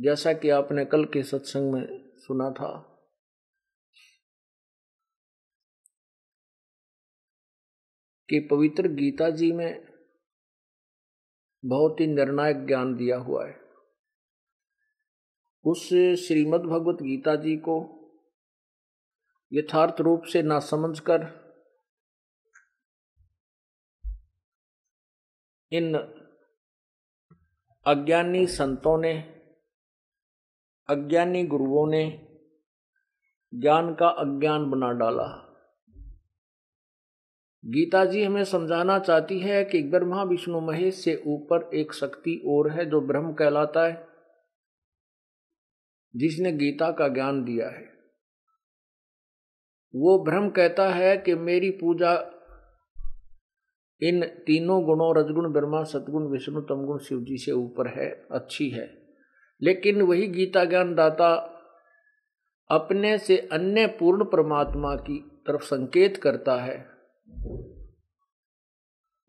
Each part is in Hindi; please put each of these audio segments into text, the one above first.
जैसा कि आपने कल के सत्संग में सुना था। कि पवित्र गीता जी में बहुत ही निर्णायक ज्ञान दिया हुआ है। उस श्रीमद् भगवत गीता जी को यथार्थ रूप से ना समझकर इन अज्ञानी संतों ने अज्ञानी गुरुओं ने ज्ञान का अज्ञान बना डाला। गीता जी हमें समझाना चाहती है कि ब्रह्मा विष्णु महेश से ऊपर एक शक्ति और है जो ब्रह्म कहलाता है, जिसने गीता का ज्ञान दिया है। वो ब्रह्म कहता है कि मेरी पूजा इन तीनों गुणों, रजगुण, ब्रह्मा सतगुण विष्णु, तमगुण, शिव जी से ऊपर है, अच्छी है। लेकिन वही गीता ज्ञान दाता अपने से अन्य पूर्ण परमात्मा की तरफ़ संकेत करता है।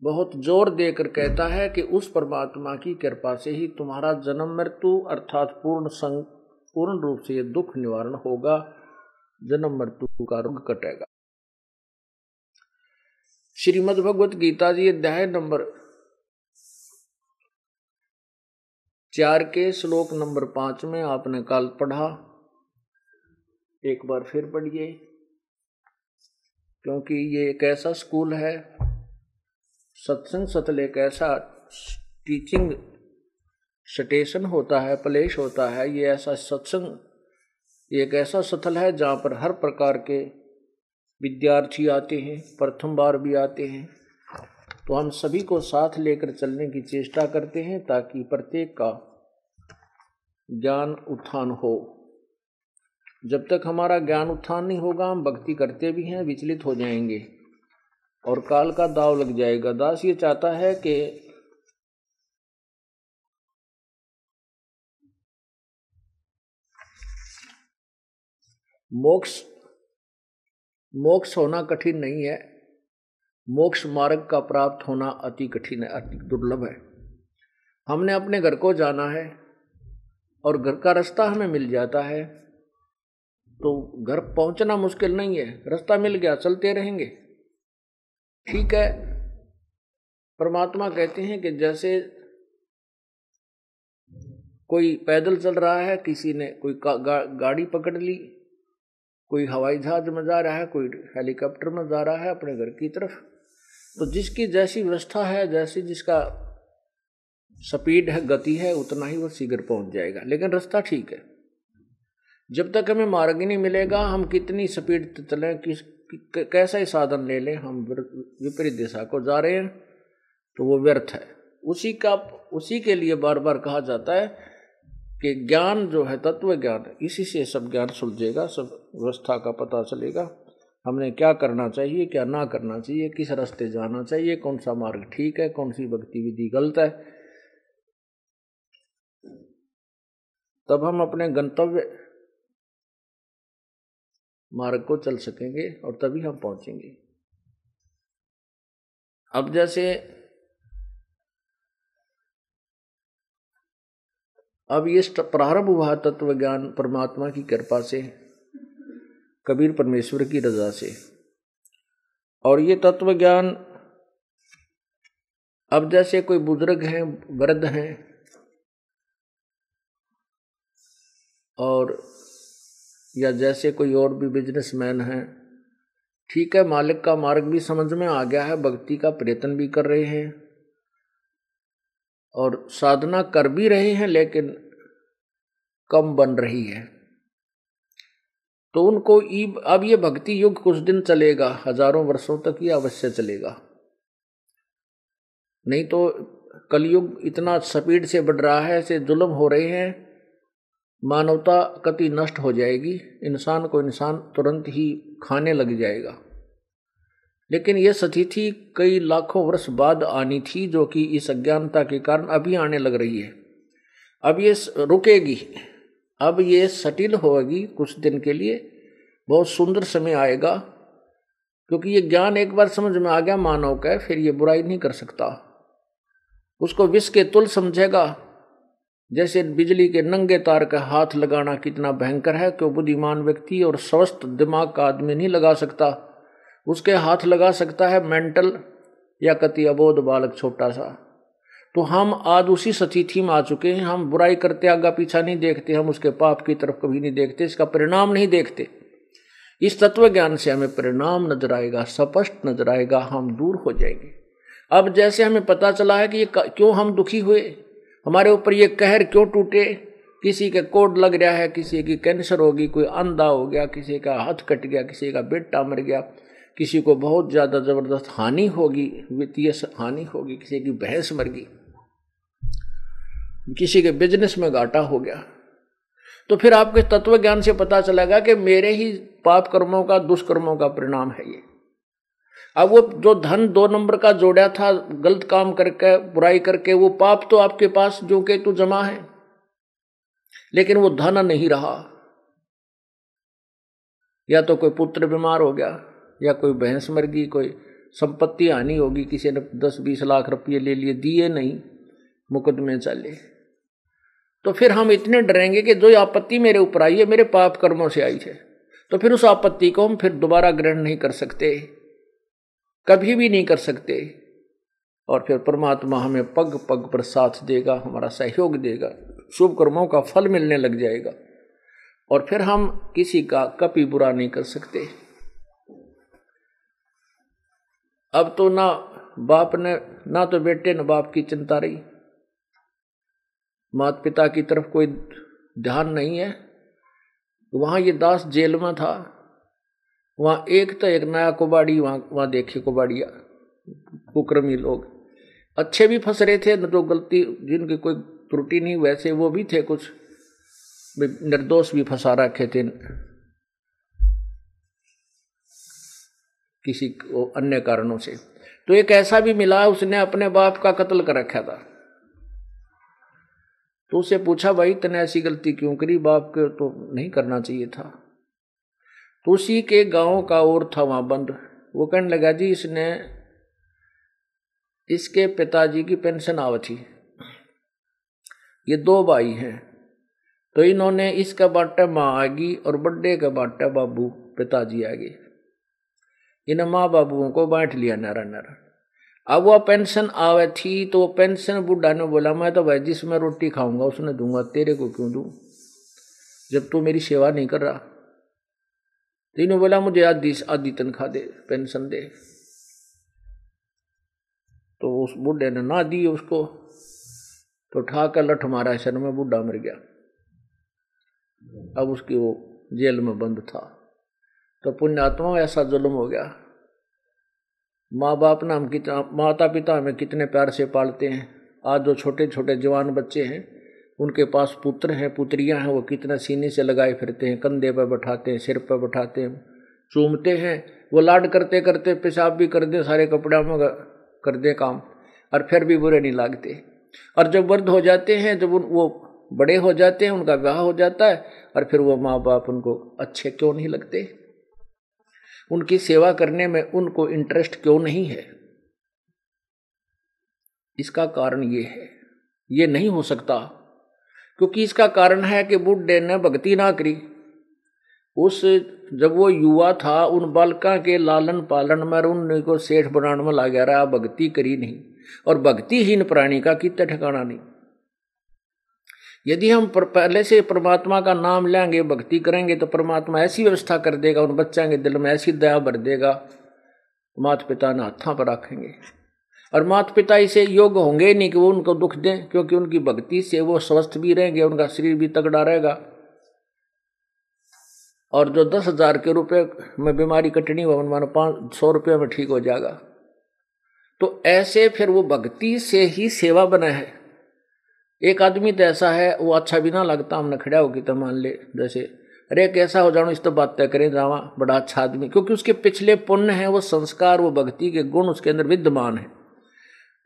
बहुत ज़ोर देकर कहता है कि उस परमात्मा की कृपा से ही तुम्हारा जन्म मृत्यु अर्थात पूर्ण संग पूर्ण रूप से यह दुख निवारण होगा, जन्म मृत्यु का रोग कटेगा। श्रीमद भगवत गीता जी अध्याय नंबर चार के श्लोक नंबर पाँच में आपने कल पढ़ा। एक बार फिर पढ़िए, क्योंकि ये एक ऐसा स्कूल है, सत्संग सतल एक ऐसा टीचिंग स्टेशन होता है प्लेस होता है, ये ऐसा सत्संग एक ऐसा सथल है जहाँ पर हर प्रकार के विद्यार्थी आते हैं, प्रथम बार भी आते हैं। तो हम सभी को साथ लेकर चलने की चेष्टा करते हैं ताकि प्रत्येक का ज्ञान उत्थान हो। जब तक हमारा ज्ञान उत्थान नहीं होगा, हम भक्ति करते भी हैं, विचलित हो जाएँगे और काल का दाव लग जाएगा। दास ये चाहता है कि मोक्ष मोक्ष होना कठिन नहीं है। मोक्ष मार्ग का प्राप्त होना अति कठिन है अति दुर्लभ है। हमने अपने घर को जाना है और घर का रास्ता हमें मिल जाता है तो घर पहुँचना मुश्किल नहीं है रास्ता मिल गया चलते रहेंगे। ठीक है परमात्मा कहते हैं कि जैसे कोई पैदल चल रहा है किसी ने कोई गा, गाड़ी पकड़ ली कोई हवाई जहाज़ में जा रहा है कोई हेलीकॉप्टर में जा रहा है अपने घर की तरफ़ तो जिसकी जैसी व्यवस्था है, जैसी जिसका स्पीड है, गति है, उतना ही वो शीघ्र पहुँच जाएगा। लेकिन रास्ता ठीक है। जब तक हमें मार्ग ही नहीं मिलेगा, हम कितनी स्पीड चलें, किस कैसा ही साधन ले लें, हम विपरीत दिशा को जा रहे हैं तो वो व्यर्थ है। उसी का, उसी के लिए बार बार कहा जाता है कि ज्ञान जो है, तत्व ज्ञान, इसी से सब ज्ञान सुलझेगा, सब व्यवस्था का पता चलेगा। हमने क्या करना चाहिए, क्या ना करना चाहिए, किस रास्ते जाना चाहिए, कौन सा मार्ग ठीक है, कौन सी भक्ति विधि गलत है। तब हम अपने गंतव्य मार्ग को चल सकेंगे और तभी हम पहुँचेंगे। अब जैसे अब ये प्रारंभ हुआ तत्व ज्ञान परमात्मा की कृपा से। कबीर परमेश्वर की रजा से। और ये तत्व ज्ञान अब जैसे कोई बुज़ुर्ग हैं, वृद्ध हैं, और या जैसे कोई और भी बिजनेसमैन है, ठीक है, मालिक का मार्ग भी समझ में आ गया है, भक्ति का प्रयत्न भी कर रहे हैं, और साधना कर भी रहे हैं, लेकिन कम बन रही है। तो उनको अब ये भक्ति युग कुछ दिन चलेगा, हज़ारों वर्षों तक ये अवश्य चलेगा। नहीं तो कलयुग इतना स्पीड से बढ़ रहा है से जुल्म हो रहे हैं, मानवता कति नष्ट हो जाएगी, इंसान को इंसान तुरंत ही खाने लग जाएगा। लेकिन यह स्थिति कई लाखों वर्ष बाद आनी थी, जो कि इस अज्ञानता के कारण अभी आने लग रही है। अब ये रुकेगी। अब ये सटिल होगी कुछ दिन के लिए। बहुत सुंदर समय आएगा, क्योंकि ये ज्ञान एक बार समझ में आ गया, मानव का फिर ये बुराई नहीं कर सकता। उसको विष के तुल समझेगा। जैसे बिजली के नंगे तार का हाथ लगाना कितना भयंकर है, क्यों बुद्धिमान व्यक्ति और स्वस्थ दिमाग का आदमी नहीं लगा सकता। उसके हाथ लगा सकता है मेंटल या कति अबोध बालक छोटा सा। तो हम आज उसी स्थिति में आ चुके हैं। हम बुराई करते, आगा पीछा नहीं देखते, हम उसके पाप की तरफ़ कभी नहीं देखते, इसका परिणाम नहीं देखते। इस तत्व ज्ञान से हमें परिणाम नज़र आएगा, स्पष्ट नज़र आएगा, हम दूर हो जाएँगे। अब जैसे हमें पता चला है कि ये क्यों हम दुखी हुए? हमारे ऊपर ये कहर क्यों टूटे? किसी के कोड लग रहा है, किसी की कैंसर होगी, कोई अंधा हो गया, किसी का हाथ कट गया, किसी का बेटा मर गया, किसी को बहुत ज़्यादा ज़बरदस्त हानि होगी, वित्तीय हानि होगी, किसी की भैंस मर गई। किसी के बिज़नेस में घाटा हो गया। तो फिर आपके तत्व ज्ञान से पता चलेगा कि मेरे ही पाप कर्मों का, दुष्कर्मों का परिणाम है ये। अब वो जो धन दो नंबर का जोड़ा था, गलत काम करके, बुराई करके, वो पाप तो आपके पास, जो के तो जमा है। लेकिन वो धन नहीं रहा। या तो कोई पुत्र बीमार हो गया, या कोई भैंस मर गई, कोई संपत्ति हानि होगी, किसी ने दस बीस लाख रुपये ले लिए, दिए नहीं, मुकदमे चले। तो फिर हम इतने डरेंगे कि जो आपत्ति मेरे ऊपर आई है, मेरे पाप कर्मों से आई है तो फिर उस आपत्ति को हम फिर दोबारा ग्रहण नहीं कर सकते, कभी भी नहीं कर सकते। और फिर परमात्मा हमें पग पग पर साथ देगा, हमारा सहयोग देगा, शुभ कर्मों का फल मिलने लग जाएगा, और फिर हम किसी का कभी बुरा नहीं कर सकते। अब तो ना बाप ने, ना तो बेटे न बाप की चिंता रही माता पिता की तरफ़ कोई ध्यान नहीं है, वहाँ ये दास जेल में था, वहाँ एक तो एक नया कुबाड़ी, वहाँ वहाँ देखे कुबाड़िया, कुक्रमी लोग। अच्छे भी फंस रहे थे, न तो गलती, जिनकी कोई त्रुटि नहीं, वैसे वो भी थे कुछ। निर्दोष भी फंसा रखे थे। किसी अन्य कारणों से। तो एक ऐसा भी मिला, उसने अपने बाप का कत्ल कर रखा था। तो उसे पूछा, भाई तने ऐसी गलती क्यों करी? बाप के तो नहीं करना चाहिए था। तो उसी के गाँव का और था वहाँ बंद। वो कहने लगा, जी, इसने, इसके पिताजी की पेंशन आवथी। ये दो भाई हैं। तो इन्होंने इसका बाटा माँ आगी और बड्डे का बाटा बाबू पिताजी आ आगे। इन माँ बाबुओं को बांट लिया नारा नारा अब वह पेंशन आवे थी तो वो पेंशन बुढ़ा ने बोला, मैं तो भाई जिसमें रोटी खाऊँगा, उसने दूँगा, तेरे को क्यों दूँ? जब तू मेरी सेवा नहीं कर रहा। तीनों बोला, मुझे आधी आधी तनख्वाह दे, पेंशन दे। तो उस बुढ़े ने ना दी उसको तो उठा कर लठ मारा शर में बुढ़ा मर गया। अब उसकी वो जेल में बंद था। तो पुण्यात्मा ऐसा जुल्म हो गया। माँ बाप ना हम कितना माता पिता हमें कितने प्यार से पालते हैं। आज जो छोटे छोटे जवान बच्चे हैं, उनके पास पुत्र हैं, पुत्रियाँ हैं, वो कितना सीने से लगाए फिरते हैं, कंधे पर बैठाते हैं, सिर पर बैठाते हैं, चूमते हैं, वो लाड करते करते पेशाब भी कर दें, सारे कपड़ा में कर दें काम, और फिर भी बुरे नहीं लागते। और जब वृद्ध हो जाते हैं, जब उन, वो बड़े हो जाते हैं, उनका विवाह हो जाता है, और फिर वो माँ बाप उनको अच्छे क्यों नहीं लगते? उनकी सेवा करने में उनको इंटरेस्ट क्यों नहीं है? इसका कारण ये है। ये नहीं हो सकता, क्योंकि इसका कारण है कि बुढ़े ने भक्ति ना करी। उस, जब वो युवा था, उन बालका के लालन पालन में उनको सेठ बनाने में लग रहा, भक्ति करी नहीं। और भक्तिहीन प्राणी का कितना ठिकाना नहीं। यदि हम पहले से परमात्मा का नाम लेंगे, भक्ति करेंगे तो परमात्मा ऐसी व्यवस्था कर देगा, उन बच्चों के दिल में ऐसी दया भर देगा माता पिता ने हाथों पर रखेंगे। और माता पिता इसे योग्य होंगे नहीं कि वो उनको दुख दें, क्योंकि उनकी भक्ति से वो स्वस्थ भी रहेंगे, उनका शरीर भी तगड़ा रहेगा। और जो दस हज़ार के रुपए में बीमारी कटनी हो मानो पाँच, सौ रुपये में ठीक हो जाएगा। तो ऐसे फिर वो भक्ति से ही सेवा बना है। एक आदमी तो ऐसा है, वो अच्छा भी ना लगता, हमने खड़ा होगी तो मान ले, जैसे, अरे कैसा हो जाओ, इस तो बात तय करें जावा बड़ा अच्छा आदमी, क्योंकि उसके पिछले पुण्य है, वो संस्कार, वो भक्ति के गुण उसके अंदर विद्यमान है।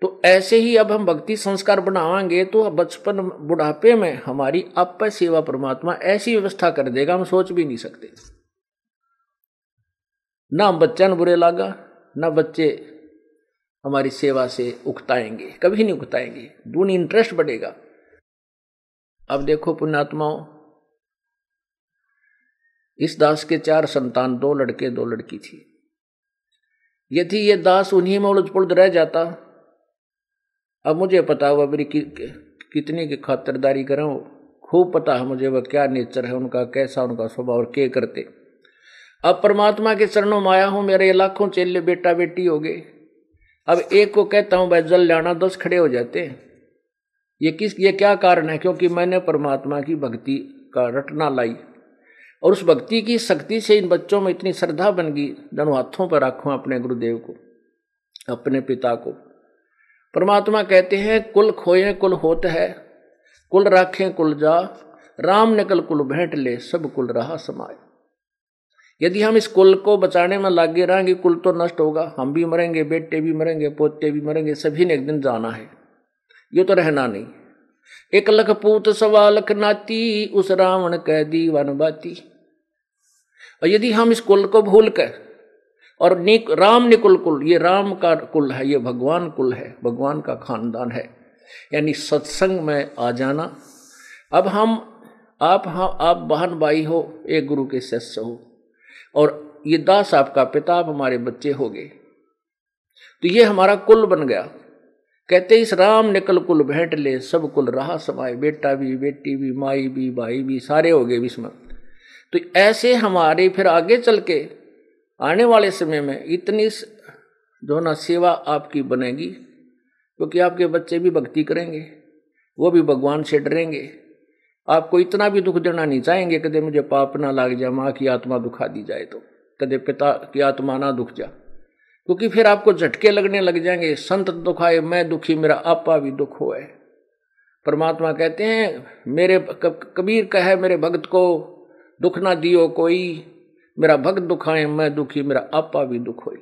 तो ऐसे ही अब हम भक्ति संस्कार बनावाएँगे तो बचपन बुढ़ापे में हमारी अप सेवा परमात्मा ऐसी व्यवस्था कर देगा, हम सोच भी नहीं सकते। ना बच्चा बुरे लागा, ना बच्चे हमारी सेवा से उकताएँगे, कभी नहीं उकताएँगे, दूनी इंटरेस्ट बढ़ेगा। अब देखो पुण्यात्माओं इस दास के चार संतान दो लड़के दो लड़की थी। यदि ये दास उन्हीं में उलझ पुलझ रह जाता। अब मुझे पता हुआ मेरी कि, कितनी की खातरदारी करूँ खूब पता है मुझे वह क्या नेचर है उनका कैसा उनका स्वभाव और क्या करते। अब परमात्मा के चरणों में आया हूँ मेरे लाखों चेले बेटा बेटी हो गए। अब एक को कहता हूँ भाई जल लाना दस खड़े हो जाते हैं। ये किस, ये क्या कारण है? क्योंकि मैंने परमात्मा की भक्ति का रटना लाई और उस भक्ति की शक्ति से इन बच्चों में इतनी श्रद्धा बन गई। दोनों हाथों पर रखो अपने गुरुदेव को, अपने पिता को। परमात्मा कहते हैं, कुल खोए, कुल होत है, कुल राखें, कुल जा, राम निकल कुल भेंट ले, सब कुल रहा समाये। यदि हम इस कुल को बचाने में लागे रहेंगे, कुल तो नष्ट होगा। हम भी मरेंगे, बेटे भी मरेंगे, पोते भी मरेंगे, सभी ने एक दिन जाना है। ये तो रहना नहीं। एक लख पूत, सवा लख नाती, उस रावण कह दी वन बाती। और यदि हम इस कुल को भूल कर, और निक, राम निकुल कुल, ये राम का कुल है, ये भगवान कुल है, भगवान का खानदान है, यानी सत्संग में आ जाना। अब हम, आप हाँ आप बहन भाई हो, एक गुरु के शिष्य हो, और ये दास आपका पिता, आप हमारे बच्चे हो गए तो ये हमारा कुल बन गया। कहते इस राम निकल कुल भेंट ले, सब कुल रहा समाए बेटा भी, बेटी भी, माई भी, भाई भी, सारे हो गए विस्म तो ऐसे हमारे फिर आगे चल के, आने वाले समय में इतनी जो ना, सेवा आपकी बनेगी, क्योंकि आपके बच्चे भी भक्ति करेंगे, वो भी भगवान से डरेंगे। आपको इतना भी दुख देना नहीं चाहेंगे, कदे मुझे पाप ना लाग जाए माँ की आत्मा दुखा दी जाए तो। कदे पिता की आत्मा ना दुख जा। क्योंकि फिर आपको झटके लगने लग जाएँगे, संत दुखाए, मैं दुखी, मेरा आपा भी दुख हो परमात्मा कहते हैं, मेरे कबीर कहे, मेरे भक्त को दुख ना दियो कोई, मेरा भक्त दुखाए, मैं दुखी, मेरा आपा भी दुख हो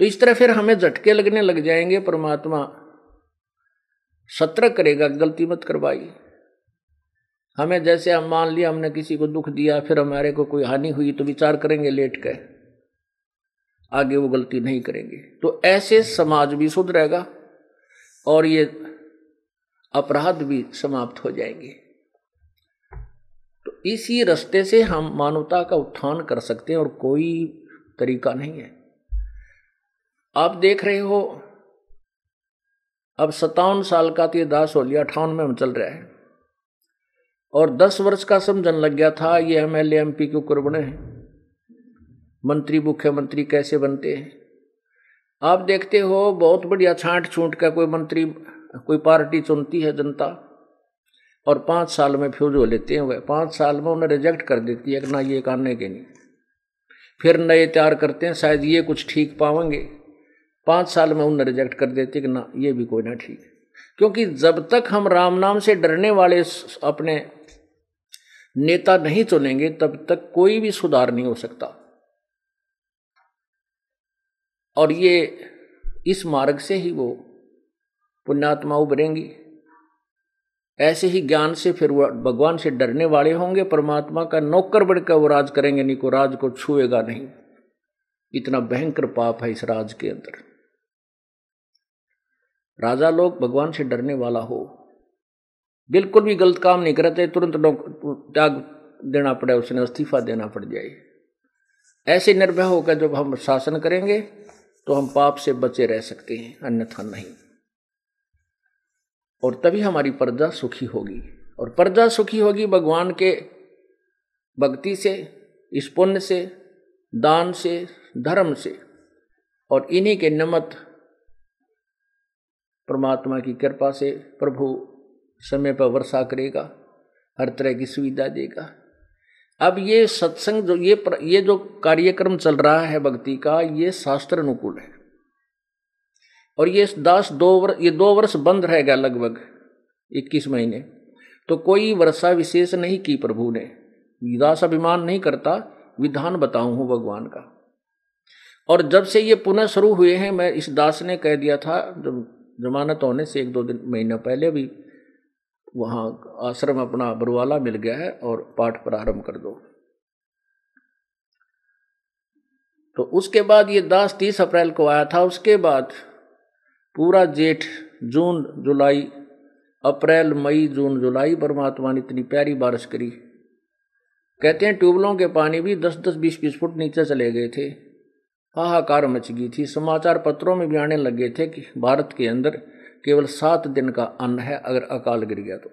तो इस तरह फिर हमें झटके लगने लग जाएँगे, परमात्मा सत्र करेगा, गलती मत करवाई हमें जैसे हम मान लिया, हमने किसी को दुख दिया, फिर हमारे को कोई हानि हुई तो विचार करेंगे, लेट कर आगे वो गलती नहीं करेंगे। तो ऐसे समाज भी सुधरेगा और ये अपराध भी समाप्त हो जाएँगे। तो इसी रास्ते से हम मानवता का उत्थान कर सकते हैं और कोई तरीका नहीं है। आप देख रहे हो, अब सत्तावन साल का तो ये दास हो लिया अठावन में हम चल रहे हैं। और दस वर्ष का समझन लग गया था, ये एम एल एम पी के ऊपर बने हैं। मंत्री, मुख्यमंत्री कैसे बनते हैं? आप देखते हो, बहुत बढ़िया छांट छूट का कोई मंत्री, कोई पार्टी चुनती है जनता, और पाँच साल में फ्यूज हो लेते हैं, वह पाँच साल में उन्हें रिजेक्ट कर देती है कि ना ये करने के नहीं। फिर नए तैयार करते हैं, शायद ये कुछ ठीक पावेंगे। पाँच साल में उन्हें रिजेक्ट कर देते कि ना, ये भी कोई ना ठीक। क्योंकि जब तक हम राम नाम से डरने वाले अपने नेता नहीं चुनेंगे, तब तक कोई भी सुधार नहीं हो सकता। और ये इस मार्ग से ही वो पुण्यात्मा उभरेंगी। ऐसे ही ज्ञान से फिर वो भगवान से डरने वाले होंगे। परमात्मा का नौकर बढ़कर वो राज करेंगे, नहीं को राज को छुएगा नहीं। इतना भयंकर पाप है इस राज के अंदर। राजा लोग भगवान से डरने वाला हो। बिल्कुल भी गलत काम नहीं करते, तुरंत त्याग देना पड़े, उसने इस्तीफा देना पड़ जाए। ऐसे निर्भय होकर जब हम शासन करेंगे तो हम पाप से बचे रह सकते हैं, अन्यथा नहीं। और तभी हमारी प्रजा सुखी होगी। और प्रजा सुखी होगी भगवान के भक्ति से, इस पुण्य से, दान से, धर्म से। और इन्हीं के नमत परमात्मा की कृपा से प्रभु समय पर वर्षा करेगा, हर तरह की सुविधा देगा। अब ये सत्संग जो, ये ये जो कार्यक्रम चल रहा है भक्ति का, ये शास्त्र अनुकूल है। और ये दास दो वर्ष ये दो वर्ष बंद रहेगा लगभग, इक्कीस महीने। तो कोई वर्षा विशेष नहीं की प्रभु ने। दास अभिमान नहीं करता, विधान बताऊँ हूँ भगवान का। और जब से ये पुनः शुरू हुए हैं, मैं इस दास ने कह दिया था जब जमानत होने से एक दो दिन, महीने पहले भी वहाँ आश्रम अपना बरवाला मिल गया है और पाठ प्रारंभ कर दो। तो उसके बाद ये दास तीस अप्रैल को आया था। उसके बाद पूरा जेठ जून, जुलाई, अप्रैल, मई, जून, जुलाई परमात्मा ने इतनी प्यारी बारिश करी। कहते हैं ट्यूबलों के पानी भी दस दस बीस बीस फुट नीचे चले गए थे। हाहाकार मच गई थी। समाचार पत्रों में भी आने लगे थे कि भारत के अंदर केवल सात दिन का अन्न है अगर अकाल गिर गया तो।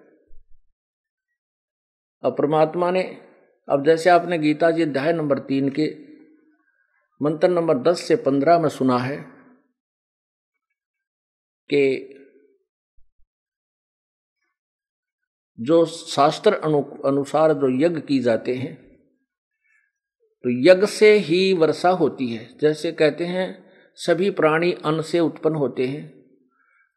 अब परमात्मा ने अब जैसे आपने गीता जी अध्याय नंबर तीन के मंत्र नंबर दस से पंद्रह में सुना है कि जो शास्त्र अनु, अनुसार जो यज्ञ की जाते हैं तो यज्ञ से ही वर्षा होती है। जैसे कहते हैं सभी प्राणी अन्न से उत्पन्न होते हैं।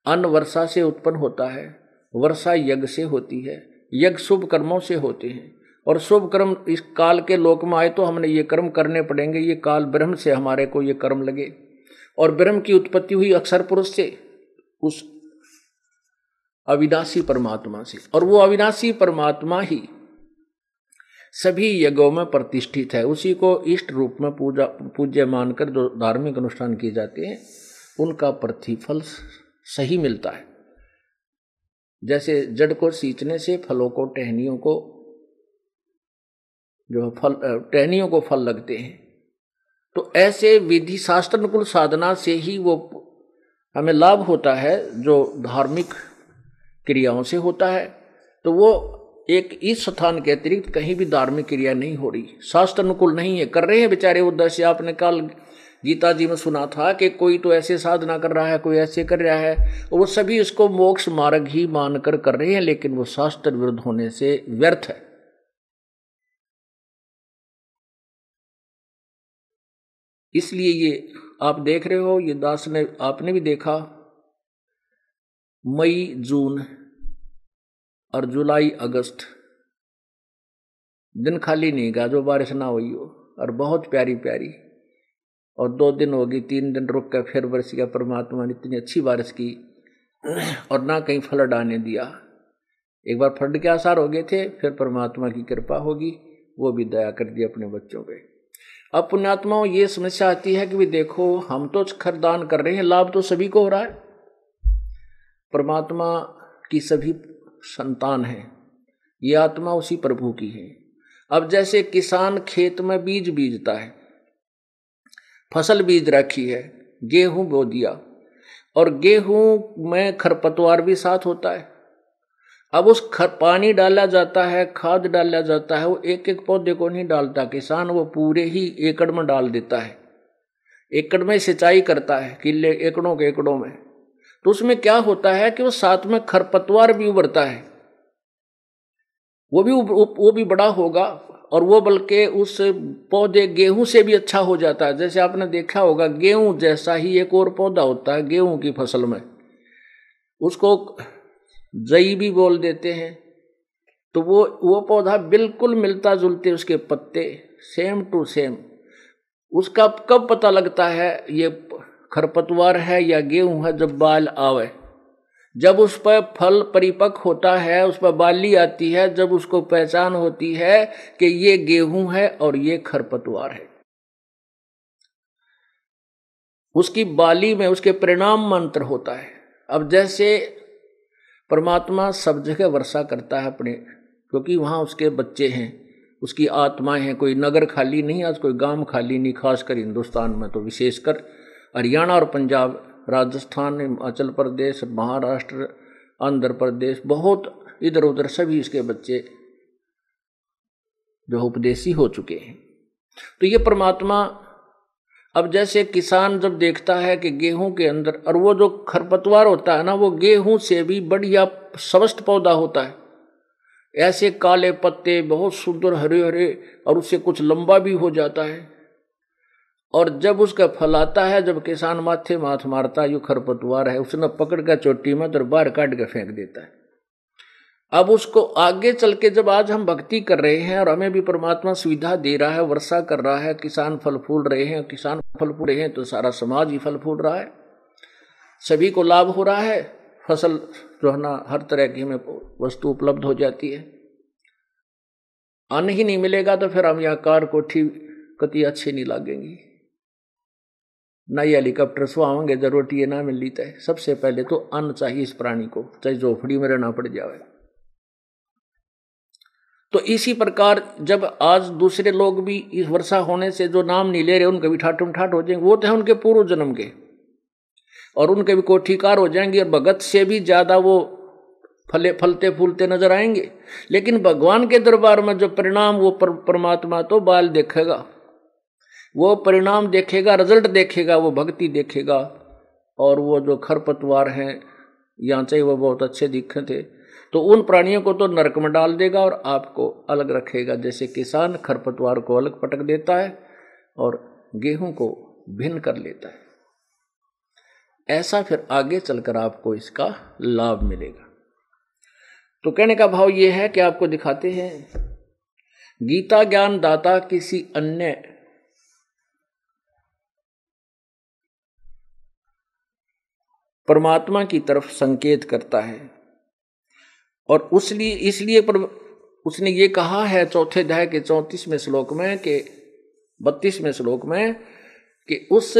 अन्न वर्षा से उत्पन्न होता है, वर्षा यज्ञ से होती है, यज्ञ शुभ कर्मों से होते हैं। और शुभ कर्म इस काल के लोक में आए तो हमने ये कर्म करने पड़ेंगे, ये काल ब्रह्म से हमारे को ये कर्म लगे। और ब्रह्म की उत्पत्ति हुई अक्षर पुरुष से, उस अविनाशी परमात्मा से। और वो अविनाशी परमात्मा ही सभी यज्ञों में प्रतिष्ठित है। उसी को इष्ट रूप में पूजा पूज्य मानकर जो धार्मिक अनुष्ठान किए जाते हैं, उनका प्रतिफल सही मिलता है। जैसे जड़ को सींचने से फलों को, टहनियों को, जो फल टहनियों को फल लगते हैं। तो ऐसे विधि शास्त्र अनुकूल साधना से ही वो हमें लाभ होता है, जो धार्मिक क्रियाओं से होता है। तो वो एक इस स्थान के अतिरिक्त कहीं भी धार्मिक क्रिया नहीं हो रही। शास्त्र अनुकूल नहीं है। कर रहे हैं बेचारे वो उद्देश्य आपने कल गीता जी में सुना था कि कोई तो ऐसे साधना कर रहा है, कोई ऐसे कर रहा है वो सभी इसको मोक्ष मार्ग ही मानकर कर रहे हैं, लेकिन वो शास्त्र विरुद्ध होने से व्यर्थ है। इसलिए ये आप देख रहे हो, ये दास ने, आपने भी देखा, मई, जून और जुलाई, अगस्त, दिन खाली नहीं गा जो बारिश ना हुई हो, और बहुत प्यारी प्यारी और दो दिन होगी तीन दिन रुक कर फिर बरस गया परमात्मा ने इतनी अच्छी बारिश की और ना कहीं फ्लड आने दिया। एक बार फ्लड के आसार हो गए थे, फिर परमात्मा की कृपा होगी, वो भी दया कर दी अपने बच्चों पे। अब पुण्यात्माओं, ये समस्या आती है कि भी देखो, हम तो खरदान कर रहे हैं, लाभ तो सभी को हो रहा है। परमात्मा की सभी संतान है, ये आत्मा उसी प्रभु की है। अब जैसे किसान खेत में बीज बीजता है फ़सल बीज रखी है, गेहूँ बो दिया। और गेहूँ में खरपतवार भी साथ होता है। अब उस खर, पानी डाला जाता है, खाद डाला जाता है, वो एक एक पौधे को नहीं डालता। किसान वो पूरे ही एकड़ में डाल देता है। एकड़ में सिंचाई करता है, किले एकड़ों के एकड़ों में। तो उसमें क्या होता है कि वो साथ में खरपतवार भी उभरता है। वो भी वो भी बड़ा होगा और वो बल्कि उस पौधे गेहूँ से भी अच्छा हो जाता है। जैसे आपने देखा होगा, गेहूँ जैसा ही एक और पौधा होता है, गेहूँ की फ़सल में। उसको जई भी बोल देते हैं। तो वो वो पौधा बिल्कुल मिलता जुलते उसके पत्ते सेम टू सेम उसका कब पता लगता है, ये खरपतवार है या गेहूँ है, जब बाल आवे। जब उस पर फल परिपक्व होता है, उस पर बाली आती है, जब उसको पहचान होती है कि ये गेहूँ है और ये खरपतवार है। उसकी बाली में उसके परिणाम मंत्र होता है। अब जैसे परमात्मा सब जगह वर्षा करता है अपने, क्योंकि वहाँ उसके बच्चे हैं, उसकी आत्माएँ हैं, कोई नगर खाली नहीं, आज कोई गाँव खाली नहीं, खासकर हिंदुस्तान में तो विशेषकर हरियाणा और पंजाब राजस्थान, हिमाचल प्रदेश, महाराष्ट्र, आंध्र प्रदेश, बहुत इधर उधर सभी इसके बच्चे जो उपदेशी हो चुके हैं। तो ये परमात्मा अब जैसे किसान जब देखता है कि गेहूँ के अंदर और वो जो खरपतवार होता है ना, वो गेहूँ से भी बढ़िया स्वस्थ पौधा होता है। ऐसे काले पत्ते बहुत सुंदर हरे हरे और उससे कुछ लंबा भी हो जाता है। और जब उसका फल आता है, जब किसान माथे माथ मारता है, यू खरपतवार है, उसने पकड़ कर चोटी में तो बाहर काट के फेंक देता है। अब उसको आगे चल के जब आज हम भक्ति कर रहे हैं और हमें भी परमात्मा सुविधा दे रहा है, वर्षा कर रहा है, किसान फल फूल रहे हैं, किसान फल फूल रहे हैं तो सारा समाज ही फल फूल रहा है। सभी को लाभ हो रहा है, फ़सल जो है ना, हर तरह की हमें वस्तु उपलब्ध हो जाती है। अन्न ही नहीं मिलेगा तो फिर हम यहाँ कार कोठी कति अच्छी नहीं लगेंगी। नई हेलीकॉप्टर सुहावेंगे ज़रूरत ये ना मिल है सबसे पहले तो अन्न चाहिए इस प्राणी को चाहे झोपड़ी में रहना पड़ जाए। तो इसी प्रकार जब आज दूसरे लोग भी इस वर्षा होने से जो नाम नहीं ले रहे उनके भी ठाटुम ठाट हो जाएँगे वो तो है उनके पूर्व जन्म के। और उनके भी कोठीकार हो जाएँगे और भगत से भी ज़्यादा वो फले फलते फूलते नज़र आएँगे। लेकिन भगवान के दरबार में जो परिणाम वो पर, परमात्मा तो बाल देखेगा। वो परिणाम देखेगा रिज़ल्ट देखेगा, वो भक्ति देखेगा। और वो जो खरपतवार हैं यहाँ चाहे वो बहुत अच्छे दिखे थे। तो उन प्राणियों को तो नरक में डाल देगा और आपको अलग रखेगा। जैसे किसान खरपतवार को अलग पटक देता है और गेहूँ को भिन्न कर लेता है। ऐसा फिर आगे चलकर आपको इसका लाभ मिलेगा। तो कहने का भाव यह है कि आपको दिखाते हैं, गीता ज्ञान दाता किसी अन्य परमात्मा की तरफ़ संकेत करता है। और उसलिए, इसलिए पर उसने ये कहा है चौथे अध्याय के चौंतीसवें श्लोक में कि बत्तीसवें श्लोक में कि उस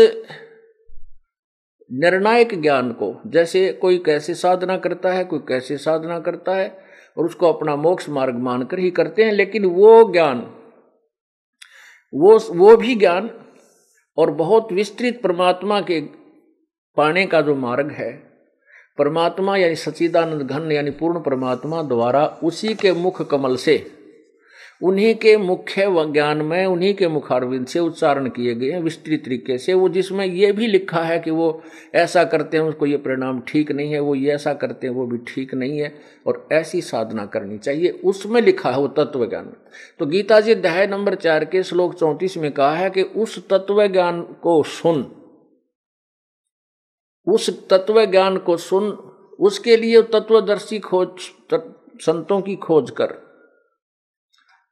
निर्णायक ज्ञान को, जैसे कोई कैसे साधना करता है, कोई कैसे साधना करता है, और उसको अपना मोक्ष मार्ग मानकर ही करते हैं, लेकिन वो ज्ञान, वो वो भी ज्ञान और बहुत विस्तृत परमात्मा के पाने का जो मार्ग है, परमात्मा यानी सचिदानंद घन यानी पूर्ण परमात्मा द्वारा उसी के मुख कमल से, उन्हीं के मुख्य ज्ञान में, उन्हीं के मुखारविंद से उच्चारण किए गए हैं विस्तृत तरीके से। वो जिसमें ये भी लिखा है कि वो ऐसा करते हैं, उसको ये परिणाम ठीक नहीं है, वो ये ऐसा करते हैं, वो भी ठीक नहीं है, और ऐसी साधना करनी चाहिए। उसमें लिखा है वो तत्व ज्ञान तो गीता जी अध्याय नंबर चार के श्लोक चौंतीस में कहा है कि उस तत्व ज्ञान को सुन उस तत्व ज्ञान को सुन, उसके लिए तत्वदर्शी खोज संतों की खोज कर।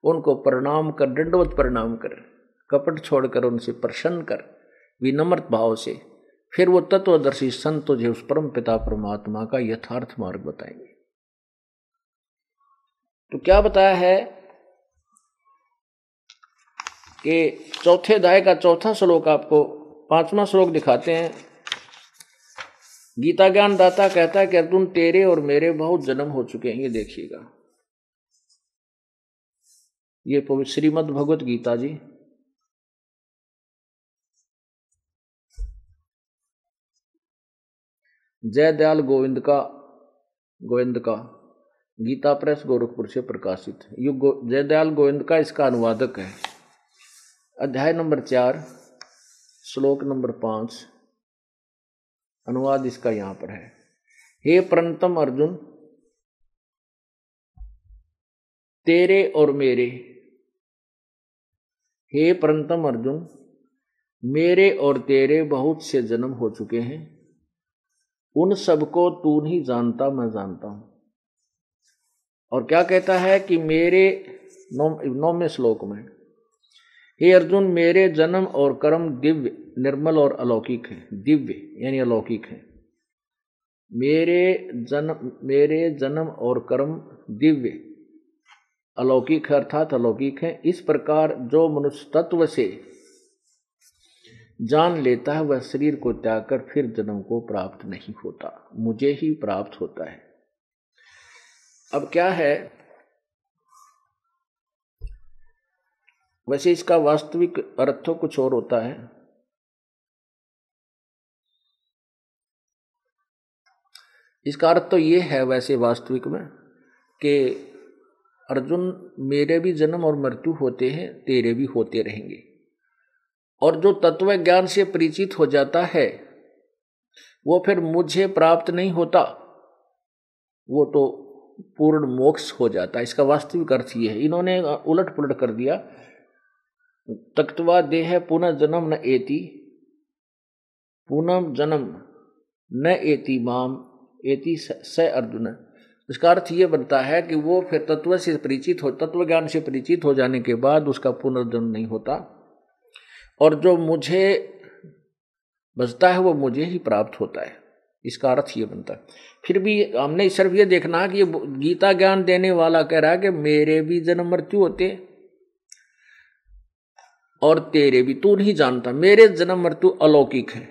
उनको प्रणाम कर, दंडवत प्रणाम कर, कपट छोड़कर उनसे प्रसन्न कर, विनम्र भाव से। फिर वो तत्वदर्शी संत तुझे उस परम पिता परमात्मा का यथार्थ मार्ग बताएँगे। तो क्या बताया है कि चौथे अध्याय का चौथा श्लोक आपको पांचवा श्लोक दिखाते हैं। गीता ज्ञान दाता कहता है कि अर्जुन तेरे और मेरे बहुत जन्म हो चुके हैं ये देखिएगा। ये श्रीमद भगवत गीता जी। जय दयाल गोविंद का गोविंद का। गीता प्रेस गोरखपुर से प्रकाशित। ये गो, जय दयाल गोविंद का इसका अनुवादक है। अध्याय नंबर चार श्लोक नंबर पाँच। अनुवाद इसका यहाँ पर है। हे प्रणतम अर्जुन, तेरे और मेरे। हे प्रणतम अर्जुन, मेरे और तेरे बहुत से जन्म हो चुके हैं। उन सबको तू नहीं जानता, मैं जानता हूँ। और क्या कहता है कि मेरे, नौ, नौवें श्लोक में, हे अर्जुन, मेरे जन्म और कर्म दिव्य निर्मल और अलौकिक है, दिव्य, यानी अलौकिक है। मेरे जन्म मेरे जन्म और कर्म दिव्य, अलौकिक है अर्थात अलौकिक है। इस प्रकार जो मनुष्य तत्व से जान लेता है, वह शरीर को त्याग कर फिर जन्म को प्राप्त नहीं होता। मुझे ही प्राप्त होता है। अब क्या है? वैसे इसका वास्तविक अर्थ कुछ और होता है। इसका अर्थ तो ये है वैसे वास्तविक में कि अर्जुन मेरे भी जन्म और मृत्यु होते हैं, तेरे भी होते रहेंगे। और जो तत्व ज्ञान से परिचित हो जाता है, वो फिर मुझे प्राप्त नहीं होता। वो तो पूर्ण मोक्ष हो जाता। है इसका वास्तविक अर्थ ये है। इन्होंने उलट पुलट कर दिया। तक्तवा देह पुनः जन्म न एति, पुनः जन्म न एति माम एति स अर्जुन। इसका अर्थ ये बनता है कि वो फिर तत्व से परिचित हो तत्व ज्ञान से परिचित हो जाने के बाद उसका पुनर्जन्म नहीं होता। और जो मुझे बचता है, वो मुझे ही प्राप्त होता है। इसका अर्थ ये बनता है। फिर भी हमने सिर्फ़ ये देखना कि ये गीता ज्ञान देने वाला कह रहा है कि मेरे भी जन्म मृत्यु होते, और तेरे भी, तू नहीं जानता। मेरे जन्म मृत्यु अलौकिक है।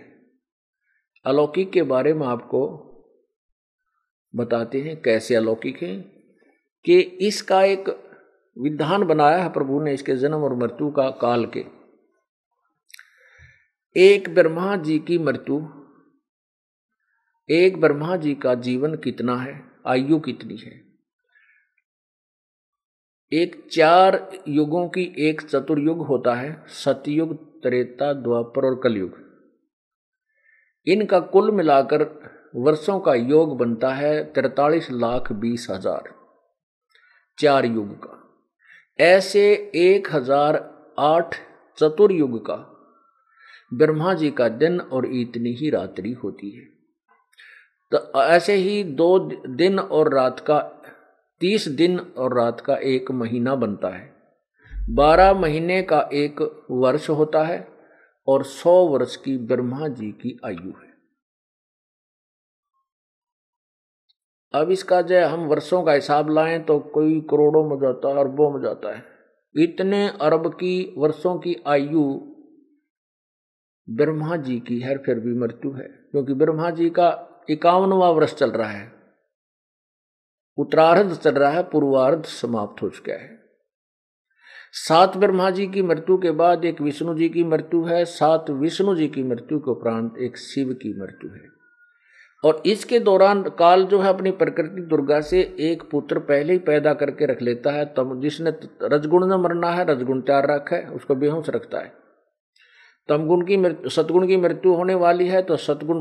अलौकिक के बारे में आपको बताते हैं कैसे अलौकिक है, कि इसका एक विधान बनाया है प्रभु ने इसके जन्म और मृत्यु का काल के। एक ब्रह्मा जी की मृत्यु, एक ब्रह्मा जी का जीवन कितना है, आयु कितनी है? एक चार युगों की एक चतुर्युग होता है, सतयुग, त्रेता, द्वापर और कलयुग। इनका कुल मिलाकर वर्षों का योग बनता है तिरतालीस लाख बीस हज़ार। चार युग का। ऐसे एक हज़ार आठ चतुर्युग का। ब्रह्मा जी का दिन और इतनी ही रात्रि होती है। तो ऐसे ही दो दिन और रात का, तीस दिन और रात का एक महीना बनता है। बारह महीने का एक वर्ष होता है और सौ वर्ष की ब्रह्मा जी की आयु है। अब इसका जो हम वर्षों का हिसाब लाएँ तो कोई करोड़ों में जाता है, अरबों में जाता है। इतने अरब की, वर्षों की आयु ब्रह्मा जी की है फिर भी मृत्यु है, क्योंकि ब्रह्मा जी का इक्यावनवा वर्ष चल रहा है। उत्तरार्ध चल रहा है, पूर्वार्ध समाप्त हो चुका है। सात ब्रह्मा जी की मृत्यु के बाद एक विष्णु जी की मृत्यु है, सात विष्णु जी की मृत्यु के उपरांत एक शिव की मृत्यु है। और इसके दौरान काल जो है अपनी प्रकृति दुर्गा से एक पुत्र पहले ही पैदा करके रख लेता है तम जिसने रजगुण में मरना है, रजगुण तैयार रखा है, उसको बेहोश रखता है। तमगुण की मृत्यु सतगुण की मृत्यु होने वाली है तो सतगुण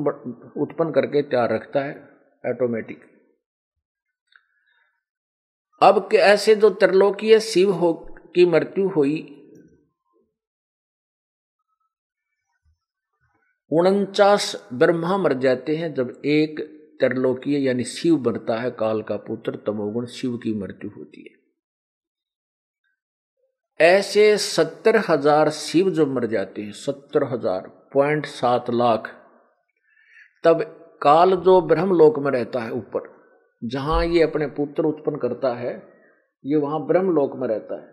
उत्पन्न करके तैयार रखता है ऑटोमेटिक अब के ऐसे जो त्रिलोकीय शिव हो, की मृत्यु हुई उनचास ब्रह्मा मर जाते हैं जब एक त्रिलोकीय यानी शिव मरता है, काल का पुत्र, तमोगुण शिव की मृत्यु होती है। ऐसे सत्तर हज़ार शिव जब मर जाते हैं, सत्तर हज़ार, पॉइंट सात लाख, तब काल जो ब्रह्म लोक में रहता है ऊपर, जहाँ ये अपने पुत्र उत्पन्न करता है, ये वहाँ ब्रह्म लोक में रहता है।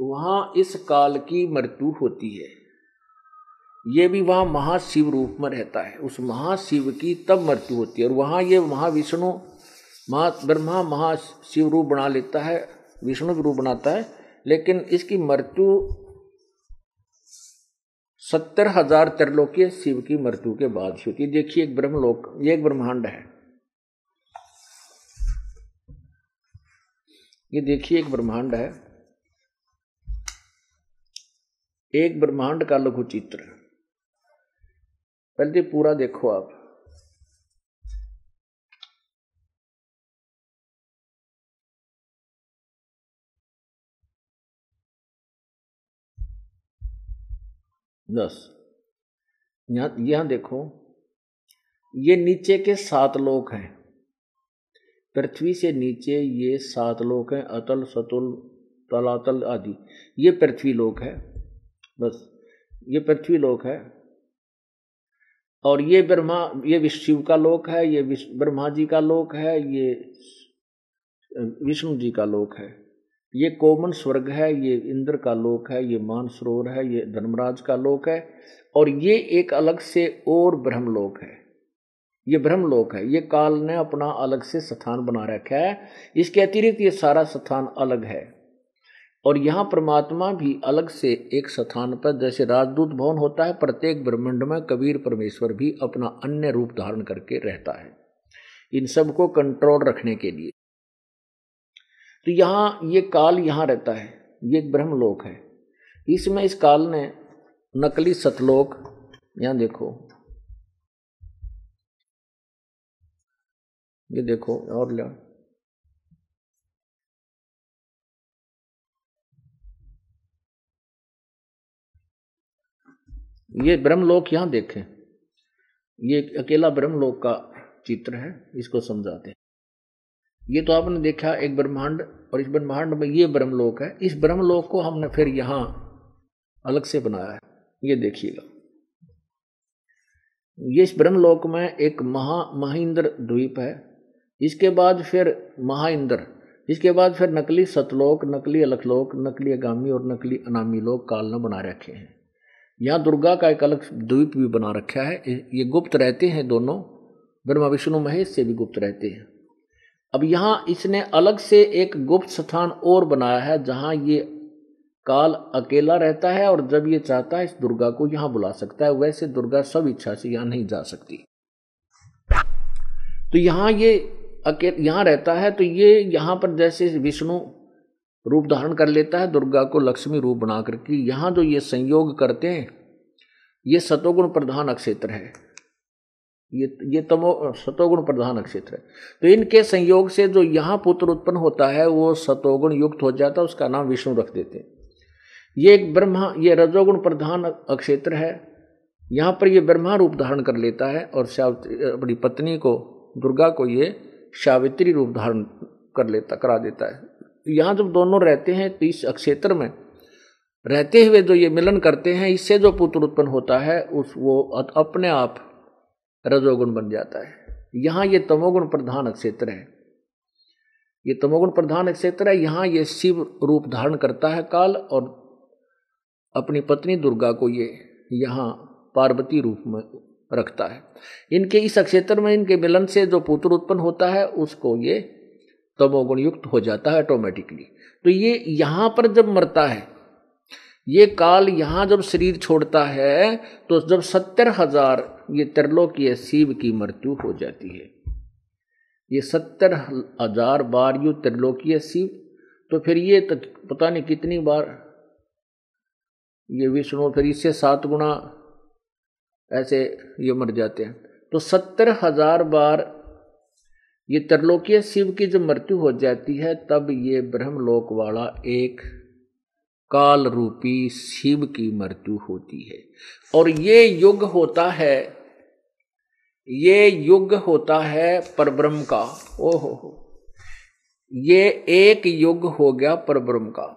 वहाँ इस काल की मृत्यु होती है। ये भी वहाँ महाशिव रूप में रहता है। उस महाशिव की तब मृत्यु होती है और वहाँ ये महाविष्णु महा, ब्रह्मा महाशिव रूप बना लेता है, विष्णु रूप बनाता है। लेकिन इसकी मृत्यु सत्तर हज़ार त्रिलोकीय शिव की मृत्यु के बाद ही होती है। देखिए, एक ब्रह्मलोक, ये एक ब्रह्मांड है। ये देखिए, एक ब्रह्मांड है। एक ब्रह्मांड का लघु चित्र पहले पूरा देखो आप। दस। यहाँ यहाँ देखो। ये नीचे के सात लोक हैं। पृथ्वी से नीचे ये सात लोक हैं, अतल, सतुल, तलातल आदि। ये पृथ्वी लोक है। बस, ये पृथ्वी लोक है। और ये ब्रह्मा, ये शिव का लोक है, ये ब्रह्मा जी का लोक है, ये विष्णु जी का लोक है। ये कोमन स्वर्ग है, ये इंद्र का लोक है, ये मानसरोवर है, ये धर्मराज का लोक है, और ये एक अलग से और ब्रह्मलोक है। ये ब्रह्मलोक है। ये काल ने अपना अलग से स्थान बना रखा है। इसके अतिरिक्त ये सारा स्थान अलग है। और यहाँ परमात्मा भी अलग से एक स्थान पर, जैसे राजदूत भवन होता है, प्रत्येक ब्रह्मांड में कबीर परमेश्वर भी अपना अन्य रूप धारण करके रहता है। इन सबको कंट्रोल रखने के लिए। तो यहाँ, ये काल यहाँ रहता है, ये एक ब्रह्मलोक है। इसमें इस काल ने नकली सतलोक, यहाँ देखो। ये देखो, और ले। ये ब्रह्मलोक यहाँ देखें। ये अकेला ब्रह्मलोक का चित्र है, इसको समझाते ये तो आपने देखा एक ब्रह्मांड, और इस ब्रह्मांड में ये ब्रह्मलोक है। इस ब्रह्मलोक को हमने फिर यहाँ अलग से बनाया है। ये देखिएगा। ये इस ब्रह्मलोक में एक महा, महिंद्र द्वीप है। इसके बाद फिर महाइंद्र। इसके बाद फिर नकली सतलोक, नकली अलखलोक, नकली अगामी और नकली अनामी लोक काल न बना रखे हैं। यहाँ दुर्गा का एक अलग द्वीप भी बना रखा है। ये गुप्त रहते हैं दोनों। ब्रह्मा, विष्णु, महेश से भी गुप्त रहते हैं। अब यहाँ इसने अलग से एक गुप्त स्थान और बनाया है, जहाँ ये काल अकेला रहता है और जब ये चाहता है इस दुर्गा को यहाँ बुला सकता है। वैसे दुर्गा सब इच्छा से यहाँ नहीं जा सकती। तो यहाँ ये अकेले, यहाँ रहता है। तो ये यहाँ पर जैसे विष्णु रूप धारण कर लेता है, दुर्गा को लक्ष्मी रूप बना करके यहाँ जो ये संयोग करते हैं, ये सतोगुण प्रधान अक्षेत्र है। ये ये तमो, सतोगुण प्रधान अक्षेत्र है। तो इनके संयोग से जो यहाँ पुत्र उत्पन्न होता है, वो सतोगुण युक्त हो जाता है, उसका नाम विष्णु रख देते हैं। ये एक ब्रह्मा, ये रजोगुण प्रधान अक्षेत्र है। यहाँ पर ये ब्रह्मा रूप धारण कर लेता है और अपनी पत्नी को, दुर्गा को ये सावित्री रूप धारण कर लेता, करा देता है। यहाँ जब दोनों रहते हैं तो इस अक्षेत्र में रहते हुए जो ये मिलन करते हैं, इससे जो पुत्र उत्पन्न होता है, उस वो अपने आप रजोगुण बन जाता है। यहाँ ये तमोगुण प्रधान क्षेत्र है। ये तमोगुण प्रधान क्षेत्र है, यहाँ ये शिव रूप धारण करता है काल और अपनी पत्नी दुर्गा को ये यहाँ पार्वती रूप में रखता है। इनके इस अक्षेत्र में इनके मिलन से जो पुत्र उत्पन्न होता है, उसको ये तमोगुण युक्त हो जाता है ऑटोमेटिकली तो ये यहाँ पर जब मरता है, ये काल यहाँ जब शरीर छोड़ता है तो जब सत्तर हज़ार ये त्रिलोकीय शिव की मृत्यु हो जाती है। ये सत्तर हज़ार बार यु त्रिलोकीय शिव तो फिर ये तो पता नहीं कितनी बार, ये विष्णु फिर इससे सात गुना ऐसे ये मर जाते हैं। तो सत्तर हज़ार बार ये त्रिलोकीय शिव की जब मृत्यु हो जाती है, तब ये ब्रह्मलोक वाला एक काल रूपी शिव की मृत्यु होती है। और ये युग होता है, ये युग होता है परब्रह्म का। ओहो हो। ये एक युग हो गया परब्रह्म का।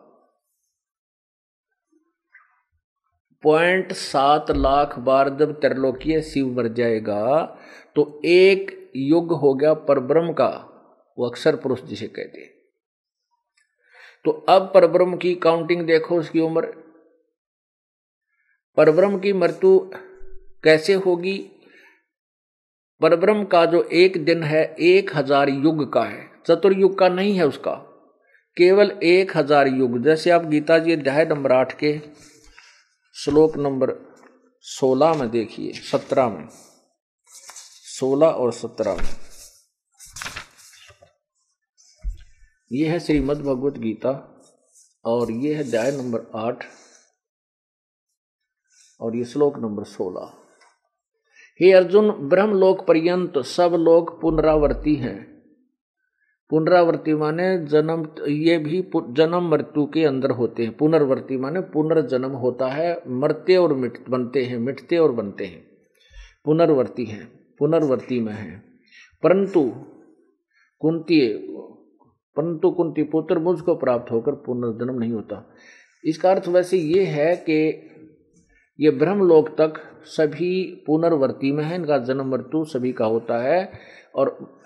पॉइंट सात लाख बार जब त्रिलोकीय शिव मर जाएगा तो एक युग हो गया परब्रह्म का, वो अक्षर पुरुष जिसे कहते हैं। तो अब परब्रह्म की काउंटिंग देखो उसकी उम्र। परब्रह्म की मृत्यु कैसे होगी? परब्रह्म का जो एक दिन है, एक हज़ार युग का है। चतुर्युग का नहीं है उसका, केवल एक हज़ार युग। जैसे आप गीता जी अध्याय नंबर आठ के श्लोक नंबर सोलह में देखिए, सत्रह में। सोलह और सत्रह। में ये है श्रीमद् भगवत गीता और ये है अध्याय नंबर आठ और ये श्लोक नंबर सोलह। हे अर्जुन, ब्रह्मलोक पर्यंत सब लोग पुनरावर्ती हैं। पुनरावर्ती माने जन्म, ये भी जन्म मृत्यु के अंदर होते हैं। पुनर्वर्ती माने पुनर्जन्म होता है, मरते और मिट, बनते हैं, मिटते और बनते हैं। पुनर्वर्ती हैं। पुनर्वर्ती में है। परंतु कुंती परंतु कुंती पुत्र मुझको प्राप्त होकर पुनर्जन्म नहीं होता। इसका अर्थ वैसे ये है कि ये ब्रह्मलोक तक सभी पुनर्वर्ती में है, इनका जन्म मृत्यु सभी का होता है और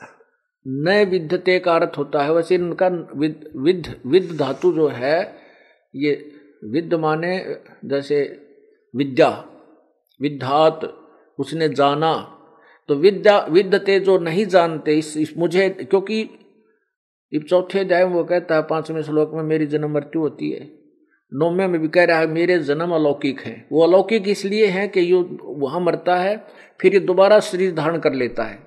नए विद्यते का अर्थ होता है। वैसे इनका विद विद विद धातु जो है, ये विद माने जैसे विद्या, विद्यात उसने जाना तो विद्या विद्यते जो नहीं जानते इस, इस मुझे क्योंकि चौथे अध्याय वो कहता है पाँचवें श्लोक में मेरी जन्म मृत्यु होती है। नौवे में भी कह रहा है मेरे जन्म अलौकिक है। वो अलौकिक इसलिए है कि ये वहाँ मरता है फिर ये दोबारा शरीर धारण कर लेता है।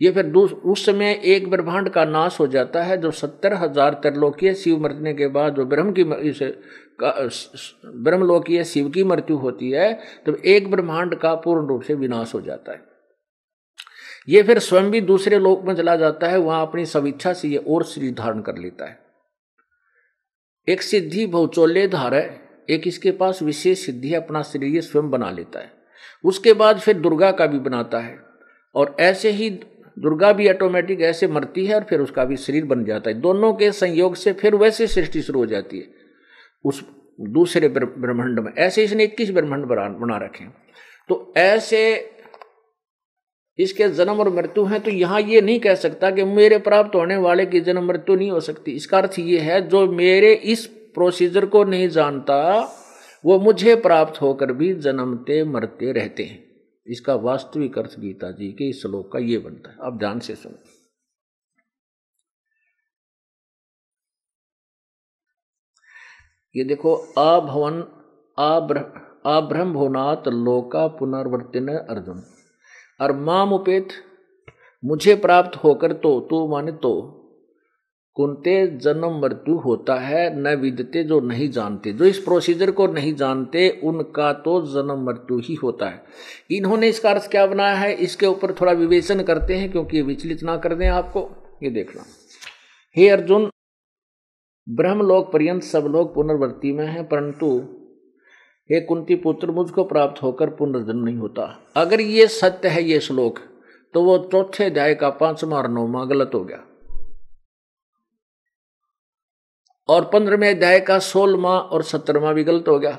ये फिर उस समय एक ब्रह्मांड का नाश हो जाता है जो सत्तर हज़ार त्रिलोकीय शिव मरने के बाद जो ब्रह्म की इसे ब्रह्मलोकीय शिव की मृत्यु होती है तो एक ब्रह्मांड का पूर्ण रूप से विनाश हो जाता है। ये फिर स्वयं भी दूसरे लोक में चला जाता है, वहाँ अपनी सविच्छा से ये और शरीर धारण कर लेता है। एक सिद्धि बहुचौल्य धार है, एक इसके पास विशेष सिद्धि अपना शरीर स्वयं बना लेता है। उसके बाद फिर दुर्गा का भी बनाता है, और ऐसे ही दुर्गा भी ऑटोमेटिक ऐसे मरती है और फिर उसका भी शरीर बन जाता है। दोनों के संयोग से फिर वैसे सृष्टि शुरू हो जाती है, उस दूसरे ब्रह्मांड में। ऐसे इसने इक्कीस ब्रह्मांड बना रखे तो ऐसे इसके जन्म और मृत्यु है तो यहाँ ये नहीं कह सकता कि मेरे प्राप्त होने वाले की जन्म मृत्यु नहीं हो सकती। इसका अर्थ ये है, जो मेरे इस प्रोसीजर को नहीं जानता, वो मुझे प्राप्त होकर भी जन्मते मरते रहते हैं। इसका वास्तविक अर्थ गीता जी के इस श्लोक का ये बनता है। आप ध्यान से सुनो। ये देखो अभवन अब्रह्म भुनात लोका पुनर्वर्तिन अर्जुन। और माम उपेत मुझे प्राप्त होकर तो तू माने तो। कुंते जन्म मृत्यु होता है, न विदते जो नहीं जानते। जो इस प्रोसीजर को नहीं जानते, उनका तो जन्म मृत्यु ही होता है। इन्होंने इसका अर्थ क्या बनाया है? इसके ऊपर थोड़ा विवेचन करते हैं, क्योंकि विचलित ना कर दें आपको। ये देखना हे अर्जुन, ब्रह्मलोक पर्यंत सब लोग पुनर्वर्ती में हैं, परंतु हे कुंती पुत्र मुझको प्राप्त होकर पुनर्जन्म नहीं होता। अगर ये सत्य है ये श्लोक तो वो चौथे अध्याय का पांचवा और नौवा गलत हो गया। और पंद्रहवें अध्याय का सोलवा और सत्रहवा भी गलत हो गया।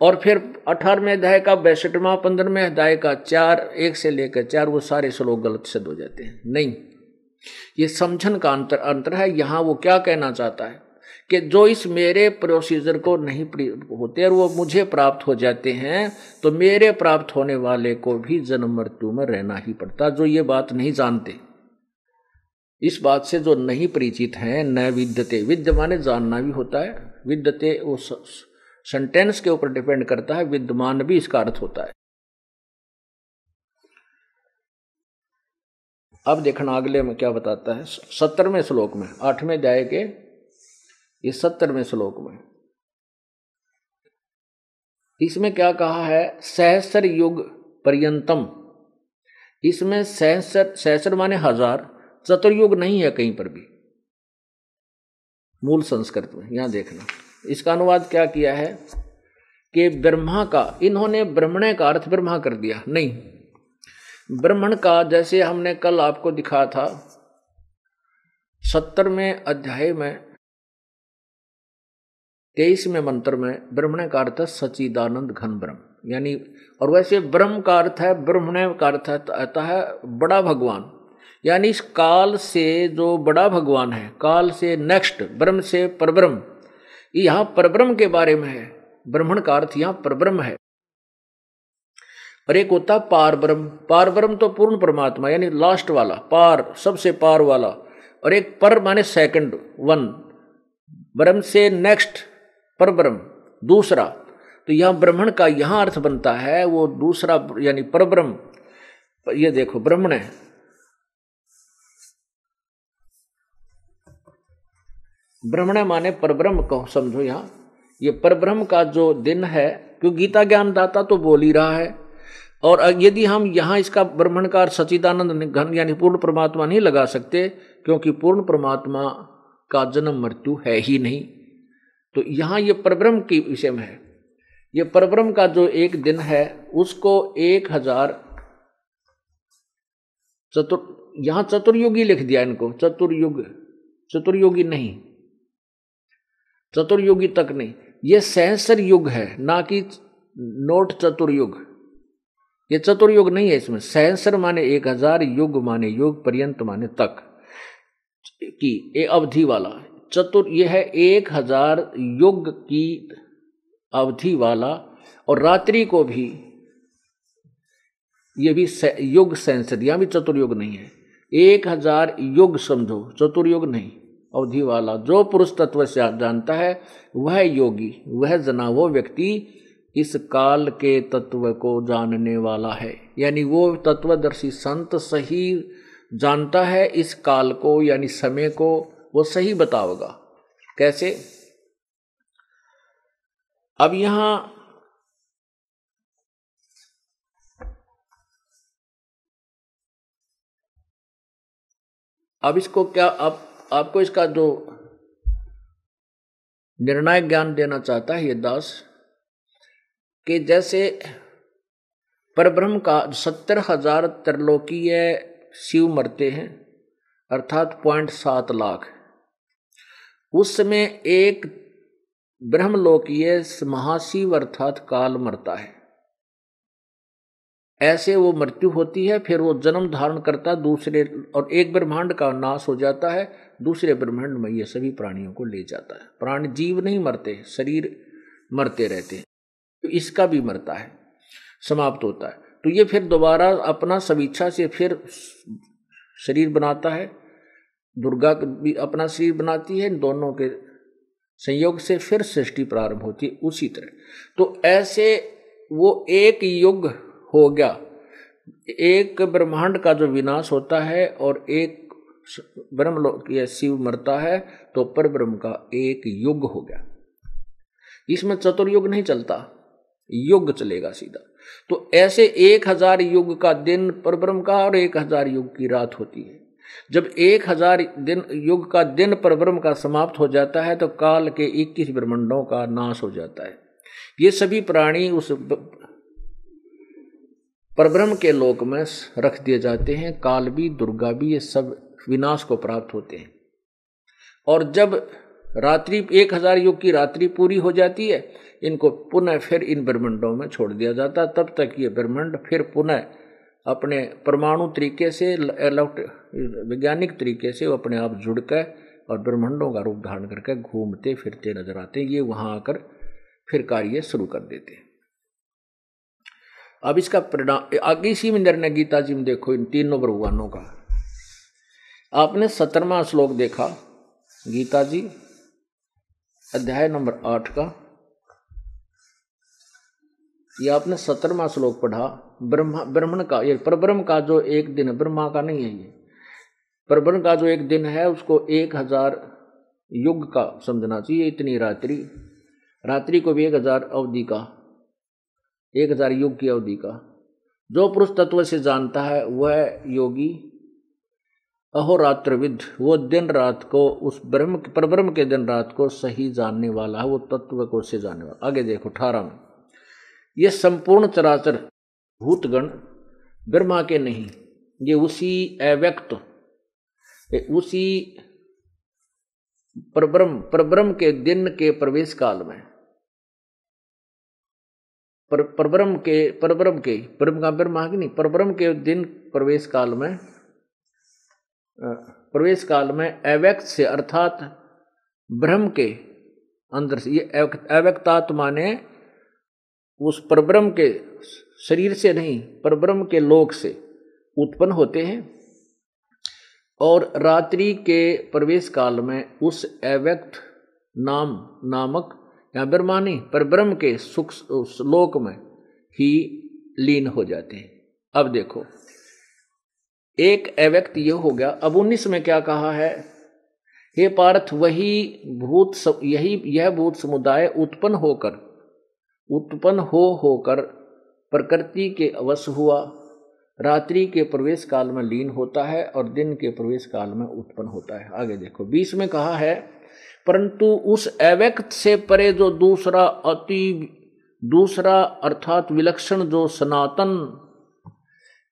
और फिर अठारहवें अध्याय का बैसठवा, पंद्रहवें अध्याय का चार, एक से लेकर चार, वो सारे श्लोक गलत सिद्ध हो जाते हैं। नहीं, ये समझन का अंतर अंतर है, यहाँ वो क्या कहना चाहता है? कि जो इस मेरे प्रोसीजर को नहीं होते और वो मुझे प्राप्त हो जाते हैं तो मेरे प्राप्त होने वाले को भी जन्म मृत्यु में रहना ही पड़ता, जो ये बात नहीं जानते। इस बात से जो नहीं परिचित हैं, न विद्यते। विद्य माने जानना भी होता है, विद्यते वो सेंटेंस के ऊपर डिपेंड करता है, विद्यमान भी इसका अर्थ होता है। अब देखना अगले में क्या बताता है सत्तरवें श्लोक में, आठवें अध्याय के ये सत्तरवें श्लोक में। इसमें क्या कहा है? सहस्र युग पर्यंतम। इसमें सहस्र सहस्र माने हज़ार, चतुर्युग नहीं है कहीं पर भी। मूल संस्कृत में, यहाँ देखना। इसका अनुवाद क्या किया है? कि ब्रह्मा का, इन्होंने ब्रह्मणे का अर्थ ब्रह्मा कर दिया। नहीं। ब्रह्मण का, जैसे हमने कल आपको दिखा था, सत्तरवें अध्याय में तेईसवें मंत्र में ब्रह्मण का अर्थ है सचिदानंद घन ब्रह्म। यानी, और वैसे ब्रह्म का अर्थ है, ब्रह्मण का अर्थ आता है बड़ा भगवान। यानी इस काल से जो बड़ा भगवान है, काल से नेक्स्ट ब्रह्म से परब्रह्म यहाँ परब्रह्म के बारे में है। ब्रह्मण का अर्थ यहाँ परब्रह्म है। और एक होता पार ब्रह्म पार ब्रह्म तो पूर्ण परमात्मा, यानी लास्ट वाला, पार, सबसे पार वाला। और एक पर माने सेकंड वन ब्रह्म से नेक्स्ट पर ब्रह्म, दूसरा। तो यहाँ ब्राह्मण का यहाँ अर्थ बनता है, वो दूसरा, यानी पर ब्रह्म। ये देखो, ब्राह्मण है। ब्रह्मण माने परब्रह्म को, समझो यहाँ। ये परब्रह्म का जो दिन है क्योंकि गीता ज्ञान दाता तो बोल ही रहा है। और यदि हम यहाँ इसका ब्रह्मण का सचिदानंद घन, यानी पूर्ण परमात्मा नहीं लगा सकते, क्योंकि पूर्ण परमात्मा का जन्म मृत्यु है ही नहीं। तो यहाँ ये परब्रह्म के विषय में है। ये परब्रह्म का जो एक दिन है, उसको एक हज़ार चतुर, यहाँ चतुर्युगी लिख दिया इनको, चतुर्युग, चतुर्युगी नहीं, चतुर्युगी तक नहीं। ये सहसर युग है, ना कि नोट चतुर्युग। ये चतुर्युग नहीं है इसमें सहसर माने एक हज़ार, युग माने युग, पर्यंत माने तक, की ये अवधि वाला चतुर, यह है एक हज़ार युग की अवधि वाला, और रात्रि को भी ये भी युग सेंसर, यहाँ भी चतुर्युग नहीं है। एक हज़ार युग समझो चतुर्युग नहीं, अवधि वाला। जो पुरुष तत्व से जानता है, वह योगी, वह जना, वो व्यक्ति इस काल के तत्व को जानने वाला है। यानी वो तत्वदर्शी संत सही जानता है इस काल को, यानी समय को वो सही बताओगा। कैसे? अब यहाँ अब इसको क्या, अब, आपको इसका जो निर्णायक ज्ञान देना चाहता है ये दास, कि जैसे परब्रह्म का सत्तर हज़ार त्रिलोकीय शिव मरते हैं, अर्थात पॉइंट सात लाख। उस समय एक ब्रह्मलोकीय महाशिव अर्थात काल मरता है। ऐसे वो मृत्यु होती है, फिर वो जन्म धारण करता, दूसरे और एक ब्रह्मांड का नाश हो जाता है, दूसरे ब्रह्मांड में ये सभी प्राणियों को ले जाता है। प्राण जीव नहीं मरते, शरीर मरते रहते हैं तो इसका भी मरता है, समाप्त होता है। तो ये फिर दोबारा अपना समीक्षा से फिर शरीर बनाता है दुर्गा भी अपना शरीर बनाती है दोनों के संयोग से फिर सृष्टि प्रारंभ होती है उसी तरह। तो ऐसे वो एक युग हो गया। एक ब्रह्मांड का जो विनाश होता है और एक ब्रह्मलोक या शिव मरता है तो पर ब्रह्म का एक युग हो गया। इसमें चतुर्युग नहीं चलता, युग चलेगा सीधा। तो ऐसे एक हज़ार युग का दिन परब्रह्म का और एक हज़ार युग की रात होती है। जब एक हज़ार दिन, युग का दिन परब्रह्म का समाप्त हो जाता है तो काल के इक्कीस ब्रह्मंडों का नाश हो जाता है। ये सभी प्राणी उस परब्रह्म के लोक में रख दिए जाते हैं। काल भी, दुर्गा भी, ये सब विनाश को प्राप्त होते हैं। और जब रात्रि, एक हज़ार युग की रात्रि पूरी हो जाती है, इनको पुनः फिर इन ब्रह्मंडों में छोड़ दिया जाता है। तब तक ये ब्रह्मंड फिर पुनः अपने परमाणु तरीके से वैज्ञानिक तरीके से वो अपने आप जुड़ कर और ब्रह्मंडों का रूप धारण करके घूमते, फिरते, नज़र आते हैं। ये वहाँ आकर फिर कार्य शुरू कर देते हैं। अब इसका परिणाम, आगे इसी में निर्णय गीता जी में देखो, इन तीनों भगवानों का। आपने सत्रहवा श्लोक देखा, गीता जी, अध्याय नंबर आठ का। ये आपने सत्रहवा श्लोक पढ़ा, ब्रह्मा, ब्राह्मण का, ये परब्रह्म का जो एक दिन है, ब्रह्मा का नहीं है ये। परब्रह्म का जो एक दिन है, उसको एक हज़ार युग का समझना चाहिए, इतनी रात्रि। रात्रि को भी एक हज़ार अवधि का, एक हज़ार युग की अवधि का। जो पुरुष तत्व से जानता है, वह योगी, अहोरात्रविद, वो दिन रात को उस ब्रह्म, परब्रह्म के दिन रात को सही जानने वाला है, वो तत्व को से जानने वाला। आगे देखो अठारह में ये संपूर्ण चराचर भूतगण ब्रह्मा के नहीं, ये उसी अव्यक्त उसी परब्रह्म परब्रह्म के दिन के प्रवेश काल में। पर, परब्रह्म के परब्रह्म के ब्रह्म का ब्रह्म नहीं? परब्रह्म के दिन प्रवेश काल में प्रवेश काल में अव्यक्त से अर्थात ब्रह्म के अंदर से, ये अव्यक्तात्मा ने उस परब्रह्म के शरीर से नहीं, परब्रह्म के लोक से उत्पन्न होते हैं। और रात्रि के प्रवेश काल में उस अव्यक्त नाम, नामक या ब्रह्मा नहीं पर ब्रह्म के सुख लोक में ही लीन हो जाते हैं। अब देखो, एक अव्यक्त ये हो गया, अब उन्नीस में क्या कहा है? हे पार्थ, वही भूत यही, यह भूत समुदाय उत्पन्न होकर उत्पन्न हो होकर प्रकृति के अवश्य हुआ। रात्रि के प्रवेश काल में लीन होता है और दिन के प्रवेश काल में उत्पन्न होता है। आगे देखो बीस में कहा है, परंतु उस अव्यक्त से परे जो दूसरा अति, दूसरा अर्थात विलक्षण जो सनातन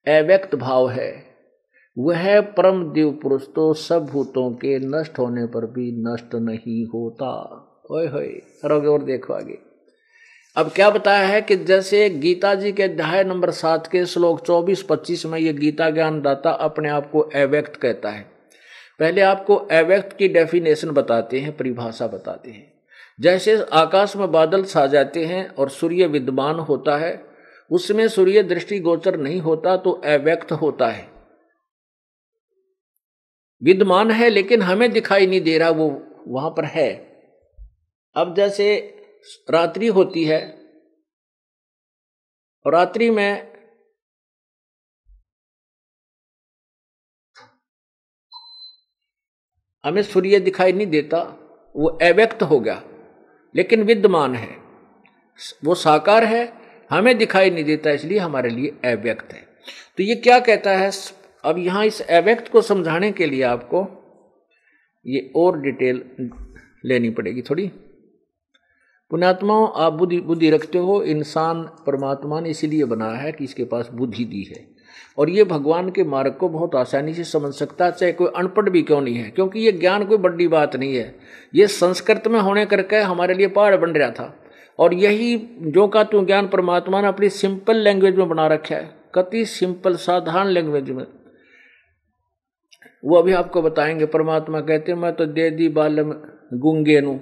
अव्यक्त भाव है, वह परम देव पुरुष तो सब भूतों के नष्ट होने पर भी नष्ट नहीं होता। ओए होए और देखो आगे। अब क्या बताया है कि जैसे गीता जी के अध्याय नंबर सात के श्लोक चौबीस, पच्चीस में ये गीता ज्ञान दाता अपने आप को अव्यक्त कहता है। पहले आपको अव्यक्त की डेफिनेशन बताते हैं, परिभाषा बताते हैं। जैसे आकाश में बादल छा जाते हैं और सूर्य विद्यमान होता है, उसमें सूर्य दृष्टि गोचर नहीं होता तो अव्यक्त होता है। विद्यमान है लेकिन हमें दिखाई नहीं दे रहा, वो वहाँ पर है। अब जैसे रात्रि होती है और रात्रि में हमें सूर्य दिखाई नहीं देता, वो अव्यक्त हो गया, लेकिन विद्यमान है। वो साकार है, हमें दिखाई नहीं देता, इसलिए हमारे लिए अव्यक्त है। तो ये क्या कहता है? अब यहाँ इस अव्यक्त को समझाने के लिए आपको ये और डिटेल लेनी पड़ेगी थोड़ी। पुण्यात्माओं, आप बुद्धि बुद्धि रखते हो, इंसान परमात्मा ने इसीलिए बनाया है कि इसके पास बुद्धि दी है। और ये भगवान के मार्ग को बहुत आसानी से समझ सकता है, चाहे कोई अनपढ़ भी क्यों नहीं है, क्योंकि ये ज्ञान कोई बड़ी बात नहीं है। ये संस्कृत में होने करके हमारे लिए पहाड़ बन रहा था। और यही जो का तू ज्ञान परमात्मा ने अपनी सिंपल लैंग्वेज में बना रखा है, कति सिंपल साधारण लैंग्वेज में। वो अभी आपको बताएँगे, परमात्मा कहते मैं तो दे दी बालम गुंगे नु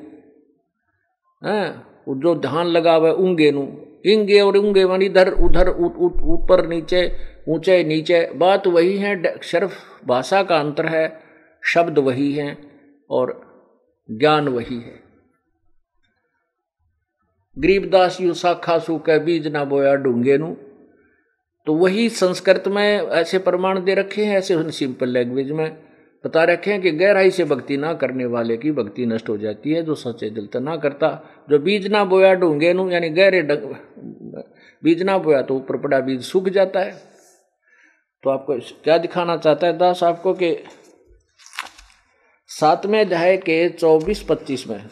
है? जो धान लगा हुआ ऊँगे नू। इंगे और ऊँगे वन इधर उधर ऊपर, नीचे, ऊँचे, नीचे। बात वही है सिर्फ़ भाषा का अंतर है, शब्द वही है और ज्ञान वही है। गरीबदास यू शाखा सु के बीज ना बोया डूँगे नू। तो वही संस्कृत में ऐसे प्रमाण दे रखे हैं, ऐसे सिंपल लैंग्वेज में। बता रखे कि गहराई से भक्ति ना करने वाले की भक्ति नष्ट हो जाती है, जो सच्चे दिल तो ना करता। जो बीज ना बोया ढूँगे नू, यानी गहरे बीज ना बोया तो ऊपर पड़ा बीज सूख जाता है। तो आपको क्या दिखाना चाहता है दास आपको कि सातवें अध्याय के चौबीस पच्चीस में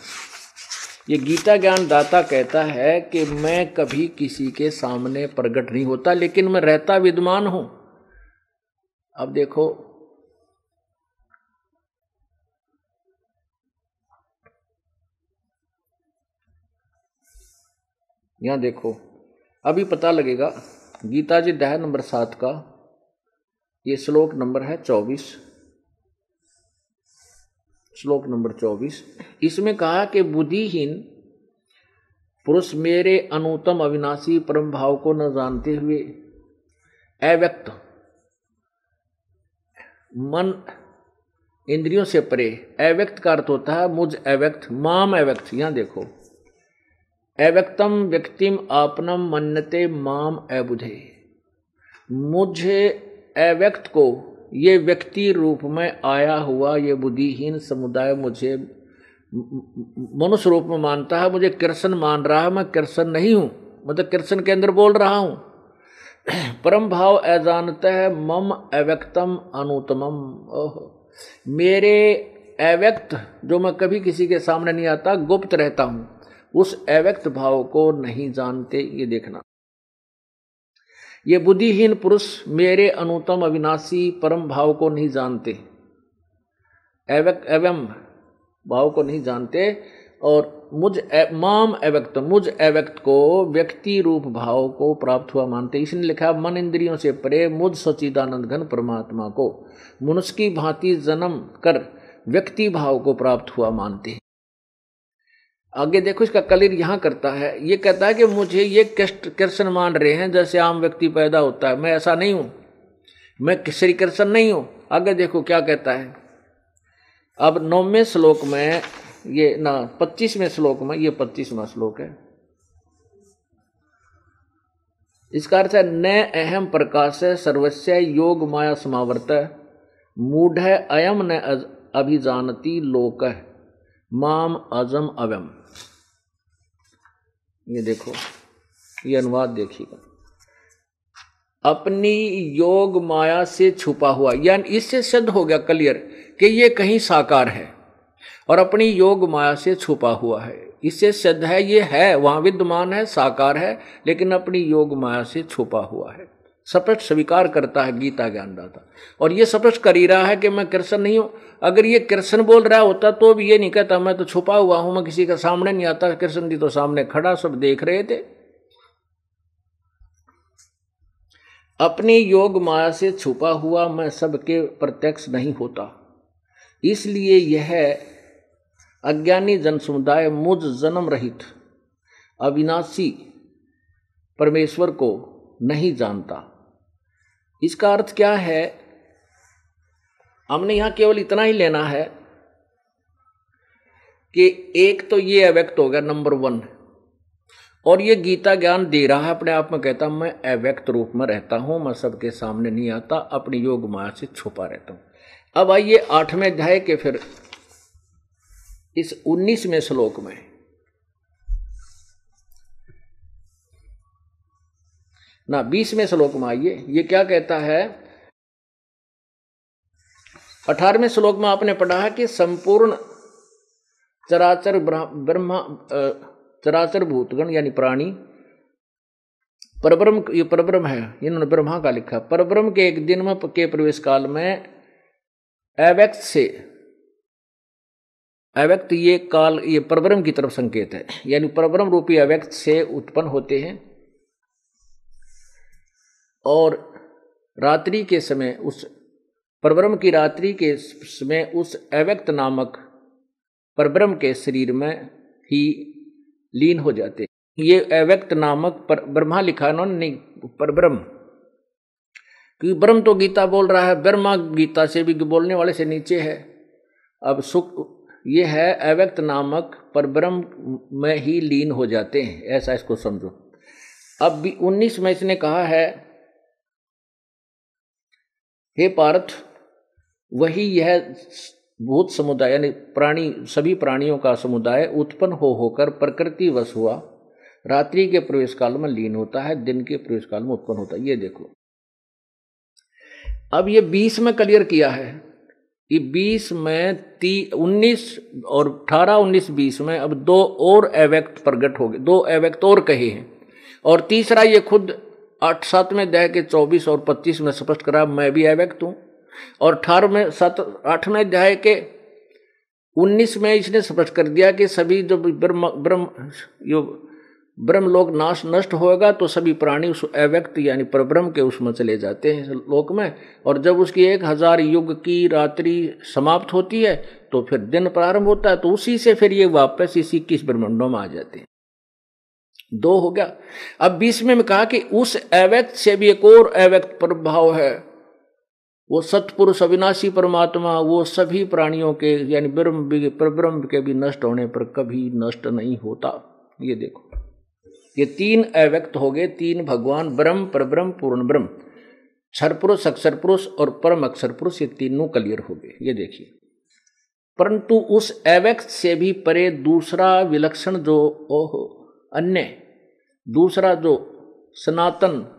ये गीता ज्ञान दाता कहता है कि मैं कभी किसी के सामने प्रकट नहीं होता, लेकिन मैं रहता विद्वान हूँ। अब देखो यहाँ देखो। अभी पता लगेगा, गीता जी अध्याय नंबर सात का ये श्लोक नंबर है चौबीस। श्लोक नंबर चौबीस। इसमें कहा कि बुद्धिहीन पुरुष मेरे अनुतम अविनाशी परम भाव को न जानते हुए अव्यक्त मन इंद्रियों से परे, अव्यक्त का अर्थ होता है मुझ अव्यक्त, माम अव्यक्त। यहाँ देखो। अव्यक्तम व्यक्तिम आपनम मन्नते माम अबुधे। मुझे अव्यक्त को, ये व्यक्ति रूप में आया हुआ, ये बुद्धिहीन समुदाय मुझे मनुष्य रूप में मानता है, मुझे कृष्ण मान रहा है, मैं कृष्ण नहीं हूँ मतलब कृष्ण के अंदर बोल रहा हूँ। परम भाव अजानत है, मम अव्यक्तम अनुतमम ओह। मेरे अव्यक्त, जो मैं कभी किसी के सामने नहीं आता, गुप्त रहता हूँ। उस अव्यक्त भाव को नहीं जानते, ये देखना। ये बुद्धिहीन पुरुष मेरे अनुतम अविनाशी परम भाव को नहीं जानते। एवक एवं भाव को नहीं जानते और मुझ, माम अव्यक्त, मुझ अव्यक्त को व्यक्ति रूप भाव को प्राप्त हुआ मानते। इसने लिखा, मन इंद्रियों से परे मुझ सचिदानंद घन परमात्मा को, मनुष्य की भांति जन्म कर व्यक्ति भाव को प्राप्त हुआ मानते। आगे देखो, इसका कलिर यहाँ करता है। ये कहता है कि मुझे ये कष्ट कृष्ण मान रहे हैं, जैसे आम व्यक्ति पैदा होता है। मैं ऐसा नहीं हूँ। मैं श्री कृष्ण नहीं हूँ। आगे देखो, क्या कहता है। अब नौवें श्लोक में ये, ना, पच्चीसवें श्लोक में, ये पच्चीसवा श्लोक है। इसका अर्थ है, न अहम प्रकाश है सर्वस्व योग माया समावर्त, मूढ़ अयम न अभिजानती लोक, माम अजम अवम ये देखो, ये अनुवाद देखिएगा। अपनी योग माया से छुपा हुआ, यानी इससे सिद्ध हो गया क्लियर कि ये कहीं साकार है, और अपनी योग माया से छुपा हुआ है। इससे सिद्ध है, ये है, वहाँ विद्यमान है, साकार है, लेकिन अपनी योग माया से छुपा हुआ है। स्पष्ट स्वीकार करता है, गीता ज्ञानदाता और ये स्पष्ट कर ही रहा है कि मैं कृष्ण नहीं हूँ। अगर ये कृष्ण बोल रहा होता तो भी ये नहीं कहता, मैं तो छुपा हुआ हूँ, मैं किसी का सामने नहीं आता, कृष्ण जी तो सामने खड़ा, सब देख रहे थे। अपनी योग माया से छुपा हुआ मैं सबके प्रत्यक्ष नहीं होता। इसलिए यह अज्ञानी जन समुदाय मुझ जन्म रहित अविनाशी परमेश्वर को नहीं जानता। इसका अर्थ क्या है? हमने यहाँ केवल इतना ही लेना है कि एक तो ये अव्यक्त हो गया, नंबर वन। और ये गीता ज्ञान दे रहा है, अपने आप में कहता मैं अव्यक्त रूप में रहता हूँ, मैं सबके सामने नहीं आता, अपनी योग माया से छुपा रहता हूँ। अब आइए आठवें अध्याय के फिर इस उन्नीसवें श्लोक में। ना बीसवें श्लोक में आइए। ये क्या कहता है? अठारहवें श्लोक में आपने पढ़ा है कि संपूर्ण चराचर ब्रह्मा चराचर भूतगण यानी प्राणी परब्रह्म, ये परब्रह्म है। इन्होंने ब्रह्मा का लिखा। परब्रह्म के एक दिन में के प्रवेश काल में अव्यक्त से, अव्यक्त ये काल, ये परब्रह्म की तरफ़ संकेत है। यानी परब्रह्म रूपी अव्यक्त से उत्पन्न होते हैं। और रात्रि के समय उस, परब्रह्म की रात्रि के समय उस अव्यक्त नामक परब्रह्म के शरीर में ही लीन हो जाते ये अव्यक्त नामक पर ब्रह्मा लिखा इन्होंने नहीं, परब्रह्म। क्योंकि ब्रह्म तो गीता बोल रहा है, ब्रह्मा गीता से भी बोलने वाले से नीचे है। अब सुख, ये है अव्यक्त नामक परब्रह्म में ही लीन हो जाते हैं, ऐसा इसको समझो। अब भी उन्नीस में इसने कहा है हे पार्थ, वही यह भूत समुदाय, यानी प्राणी, सभी प्राणियों का समुदाय उत्पन्न हो होकर प्रकृति वश हुआ। रात्रि के प्रवेश काल में लीन होता है, दिन के प्रवेश काल में उत्पन्न होता है। ये देखो अब ये बीस में क्लियर किया है कि बीस में ती, उन्नीस और अठारह, उन्नीस, बीस में अब दो और अव्यक्त प्रकट हो गए, दो अव्यक्त और कहे हैं। और तीसरा ये खुद आठ सात में दह के चौबीस और पच्चीस में स्पष्ट करा, मैं भी अव्यक्त हूँ। और अठारह में सात, आठ में अध्याय के, उन्नीस में इसने स्पष्ट कर दिया कि सभी जो ब्रह्म ब्रह्म, यो ब्रह्म लोक नाश नष्ट होगा तो सभी प्राणी उस अव्यक्त यानी परब्रह्म के उसमें चले जाते हैं लोक में। और जब उसकी एक हज़ार युग की रात्रि समाप्त होती है तो फिर दिन प्रारंभ होता है तो उसी से फिर ये वापस इसी इक्कीस ब्रह्मंडों में आ जाते हैं। दो हो गया। अब बीस में कहा कि उस अव्यक्त से भी एक और अव्यक्त प्रभाव है। वो सतपुरुष अविनाशी परमात्मा, वो सभी प्राणियों के, यानी ब्रह्म ब्रह्म के भी नष्ट होने पर कभी नष्ट नहीं होता। ये देखो। ये तीन अव्यक्त हो गए, तीन भगवान, ब्रह्म, परब्रह्म, पूर्ण ब्रह्म। क्षर पुरुष अक्षर पुरुष और परम अक्षर पुरुष ये तीनों क्लियर हो गए। ये देखिए। परंतु उस अव्यक्त से भी परे दूसरा विलक्षण जो, ओह अन्य। दूसरा जो सनातन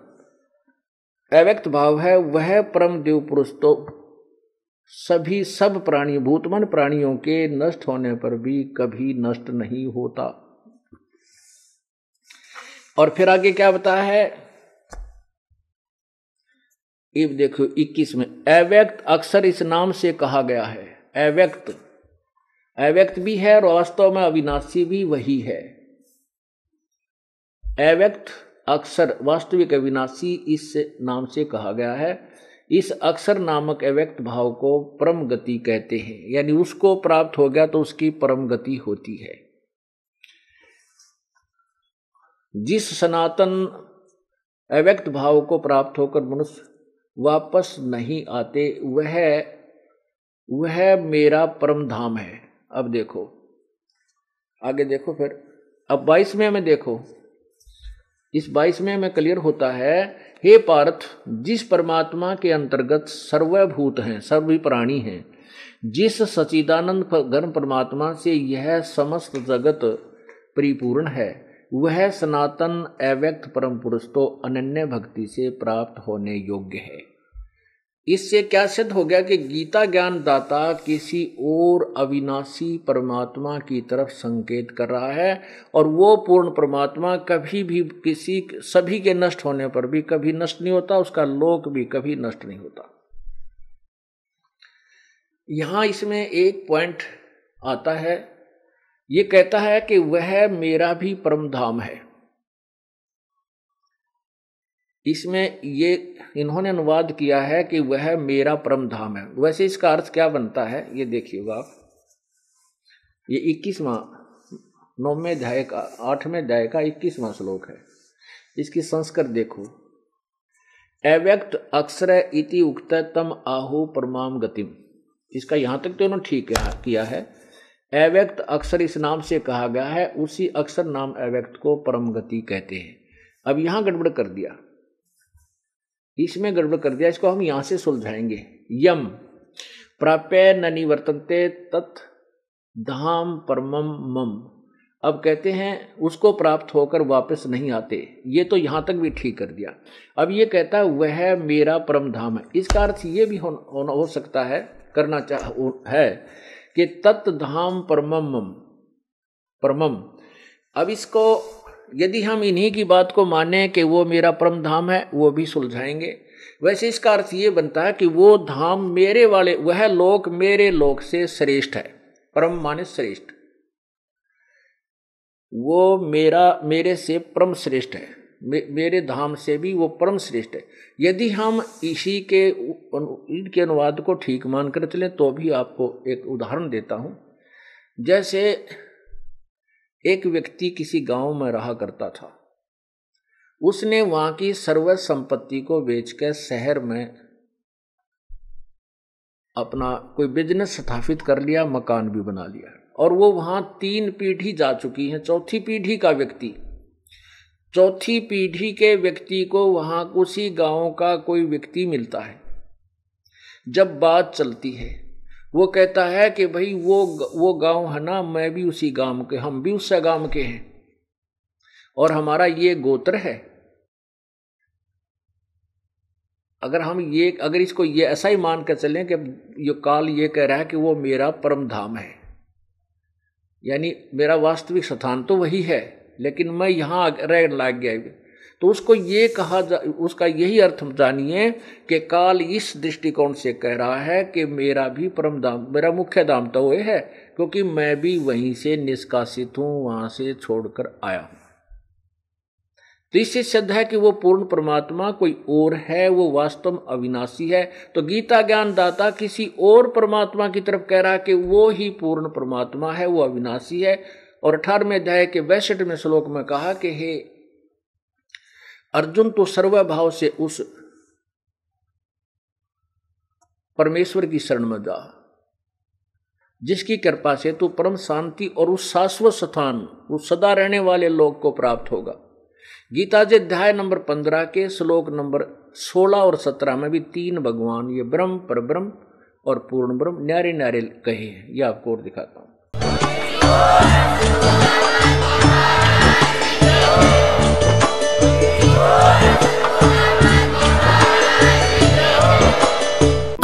अव्यक्त भाव है, वह परम देव पुरुष तो सभी सब प्राणी, भूतमन प्राणियों के नष्ट होने पर भी कभी नष्ट नहीं होता। और फिर आगे क्या बताया है? इब देखो 21 में, अव्यक्त अक्सर इस नाम से कहा गया है। अव्यक्त अव्यक्त भी है और वास्तव में अविनाशी भी वही है। अव्यक्त अक्षर वास्तविक अविनाशी इस नाम से कहा गया है। इस अक्षर नामक अव्यक्त भाव को परम गति कहते हैं। यानी उसको प्राप्त हो गया तो उसकी परम गति होती है। जिस सनातन अव्यक्त भाव को प्राप्त होकर मनुष्य वापस नहीं आते, वह वह मेरा परम धाम है। अब देखो। आगे देखो फिर। अब बाईसवें में देखो। इस बाईस में क्लियर होता है, हे पार्थ, जिस परमात्मा के अंतर्गत सर्वभूत हैं सर्व प्राणी हैं, जिस सचिदानंद गर्म परमात्मा से यह समस्त जगत परिपूर्ण है, वह सनातन अव्यक्त परम पुरुष तो अनन्य भक्ति से प्राप्त होने योग्य है। इससे क्या सिद्ध हो गया कि गीता ज्ञान दाता किसी और अविनाशी परमात्मा की तरफ़ संकेत कर रहा है और वो पूर्ण परमात्मा कभी भी किसी, सभी के नष्ट होने पर भी कभी नष्ट नहीं होता, उसका लोक भी कभी नष्ट नहीं होता। यहाँ इसमें एक पॉइंट आता है। ये कहता है कि वह मेरा भी परम धाम है। इसमें ये, इन्होंने अनुवाद किया है कि वह मेरा परम धाम है। वैसे इसका अर्थ क्या बनता है, ये देखिएगा आप। ये इक्कीसवा, नौवें अध्याय का, आठवें अध्याय का इक्कीसवां श्लोक है। इसकी संस्कृत देखो। अव्यक्त अक्षर इति उक्त तम आहु परमाम गतिम। इसका यहाँ तक तो उन्होंने ठीक किया है। अव्यक्त अक्षर इस नाम से कहा गया है, उसी अक्षर नाम अव्यक्त को परम गति कहते हैं। अब यहाँ गड़बड़ कर दिया। इसमें गड़बड़ कर दिया इसको हम यहाँ से सुलझाएँगे। यम प्राप्य न निवर्तनते तत् धाम परमम मम। अब कहते हैं उसको प्राप्त होकर वापस नहीं आते। ये तो यहाँ तक भी ठीक कर दिया। अब ये कहता है वह मेरा परम धाम है। इसका अर्थ ये भी हो, हो सकता है करना चाह है कि तत् धाम परमम परमम अब इसको यदि हम इन्हीं की बात को माने कि वो मेरा परम धाम है वो भी सुलझाएँगे। वैसे इसका अर्थ ये बनता है कि वो धाम मेरे वाले वह लोक मेरे लोक से श्रेष्ठ है परम माने श्रेष्ठ। वो मेरा मेरे से परम श्रेष्ठ है मे, मेरे धाम से भी वो परम श्रेष्ठ है। यदि हम इसी के इनके अनुवाद को ठीक मानकर चलें तो भी आपको एक उदाहरण देता हूँ। जैसे एक व्यक्ति किसी गाँव में रहा करता था। उसने वहाँ की सर्व संपत्ति को बेचकर शहर में अपना कोई बिज़नेस स्थापित कर लिया, मकान भी बना लिया। और वो वहाँ तीन पीढ़ी जा चुकी है। चौथी पीढ़ी का व्यक्ति। चौथी पीढ़ी के व्यक्ति को वहाँ उसी गाँव का कोई व्यक्ति मिलता है। जब बात चलती है वो कहता है कि भाई वो वो गाँव है ना, मैं भी उसी गाँव के, हम भी उस गाँव के हैं। और हमारा ये गोत्र है। अगर हम ये, अगर इसको ये ऐसा ही मान कर चलें कि ये काल ये कह रहा है कि वो मेरा परम धाम है। यानी मेरा वास्तविक स्थान तो वही है, लेकिन मैं यहाँ रह लाग गया तो उसको ये कहा जा, उसका यही अर्थ जानिए कि काल इस दृष्टिकोण से कह रहा है कि मेरा भी परम दाम, मेरा मुख्य दाम तो वह है, क्योंकि मैं भी वहीं से निष्कासित हूँ, वहाँ से छोड़कर आया हूँ। तो इससे सिद्ध है कि वो पूर्ण परमात्मा कोई और है, वो वास्तव में अविनाशी है। तो गीता ज्ञान दाता किसी और परमात्मा की तरफ़ कह रहा है कि वो ही पूर्ण परमात्मा है, वो अविनाशी है। और अठारहवें अध्याय के वैसठ में श्लोक में कहा कि हे अर्जुन तो सर्वभाव से उस परमेश्वर की शरण में जा। जिसकी कृपा से तू परम शांति और उस शाश्वत स्थान, उस सदा रहने वाले लोग को प्राप्त होगा। गीता जी अध्याय नंबर पंद्रह के श्लोक नंबर सोलह और सत्रह में भी तीन भगवान, ये ब्रह्म पर ब्रह्म और पूर्ण ब्रह्म न्यारे न्यारे कहे हैं। यह आपको और दिखाता हूँ।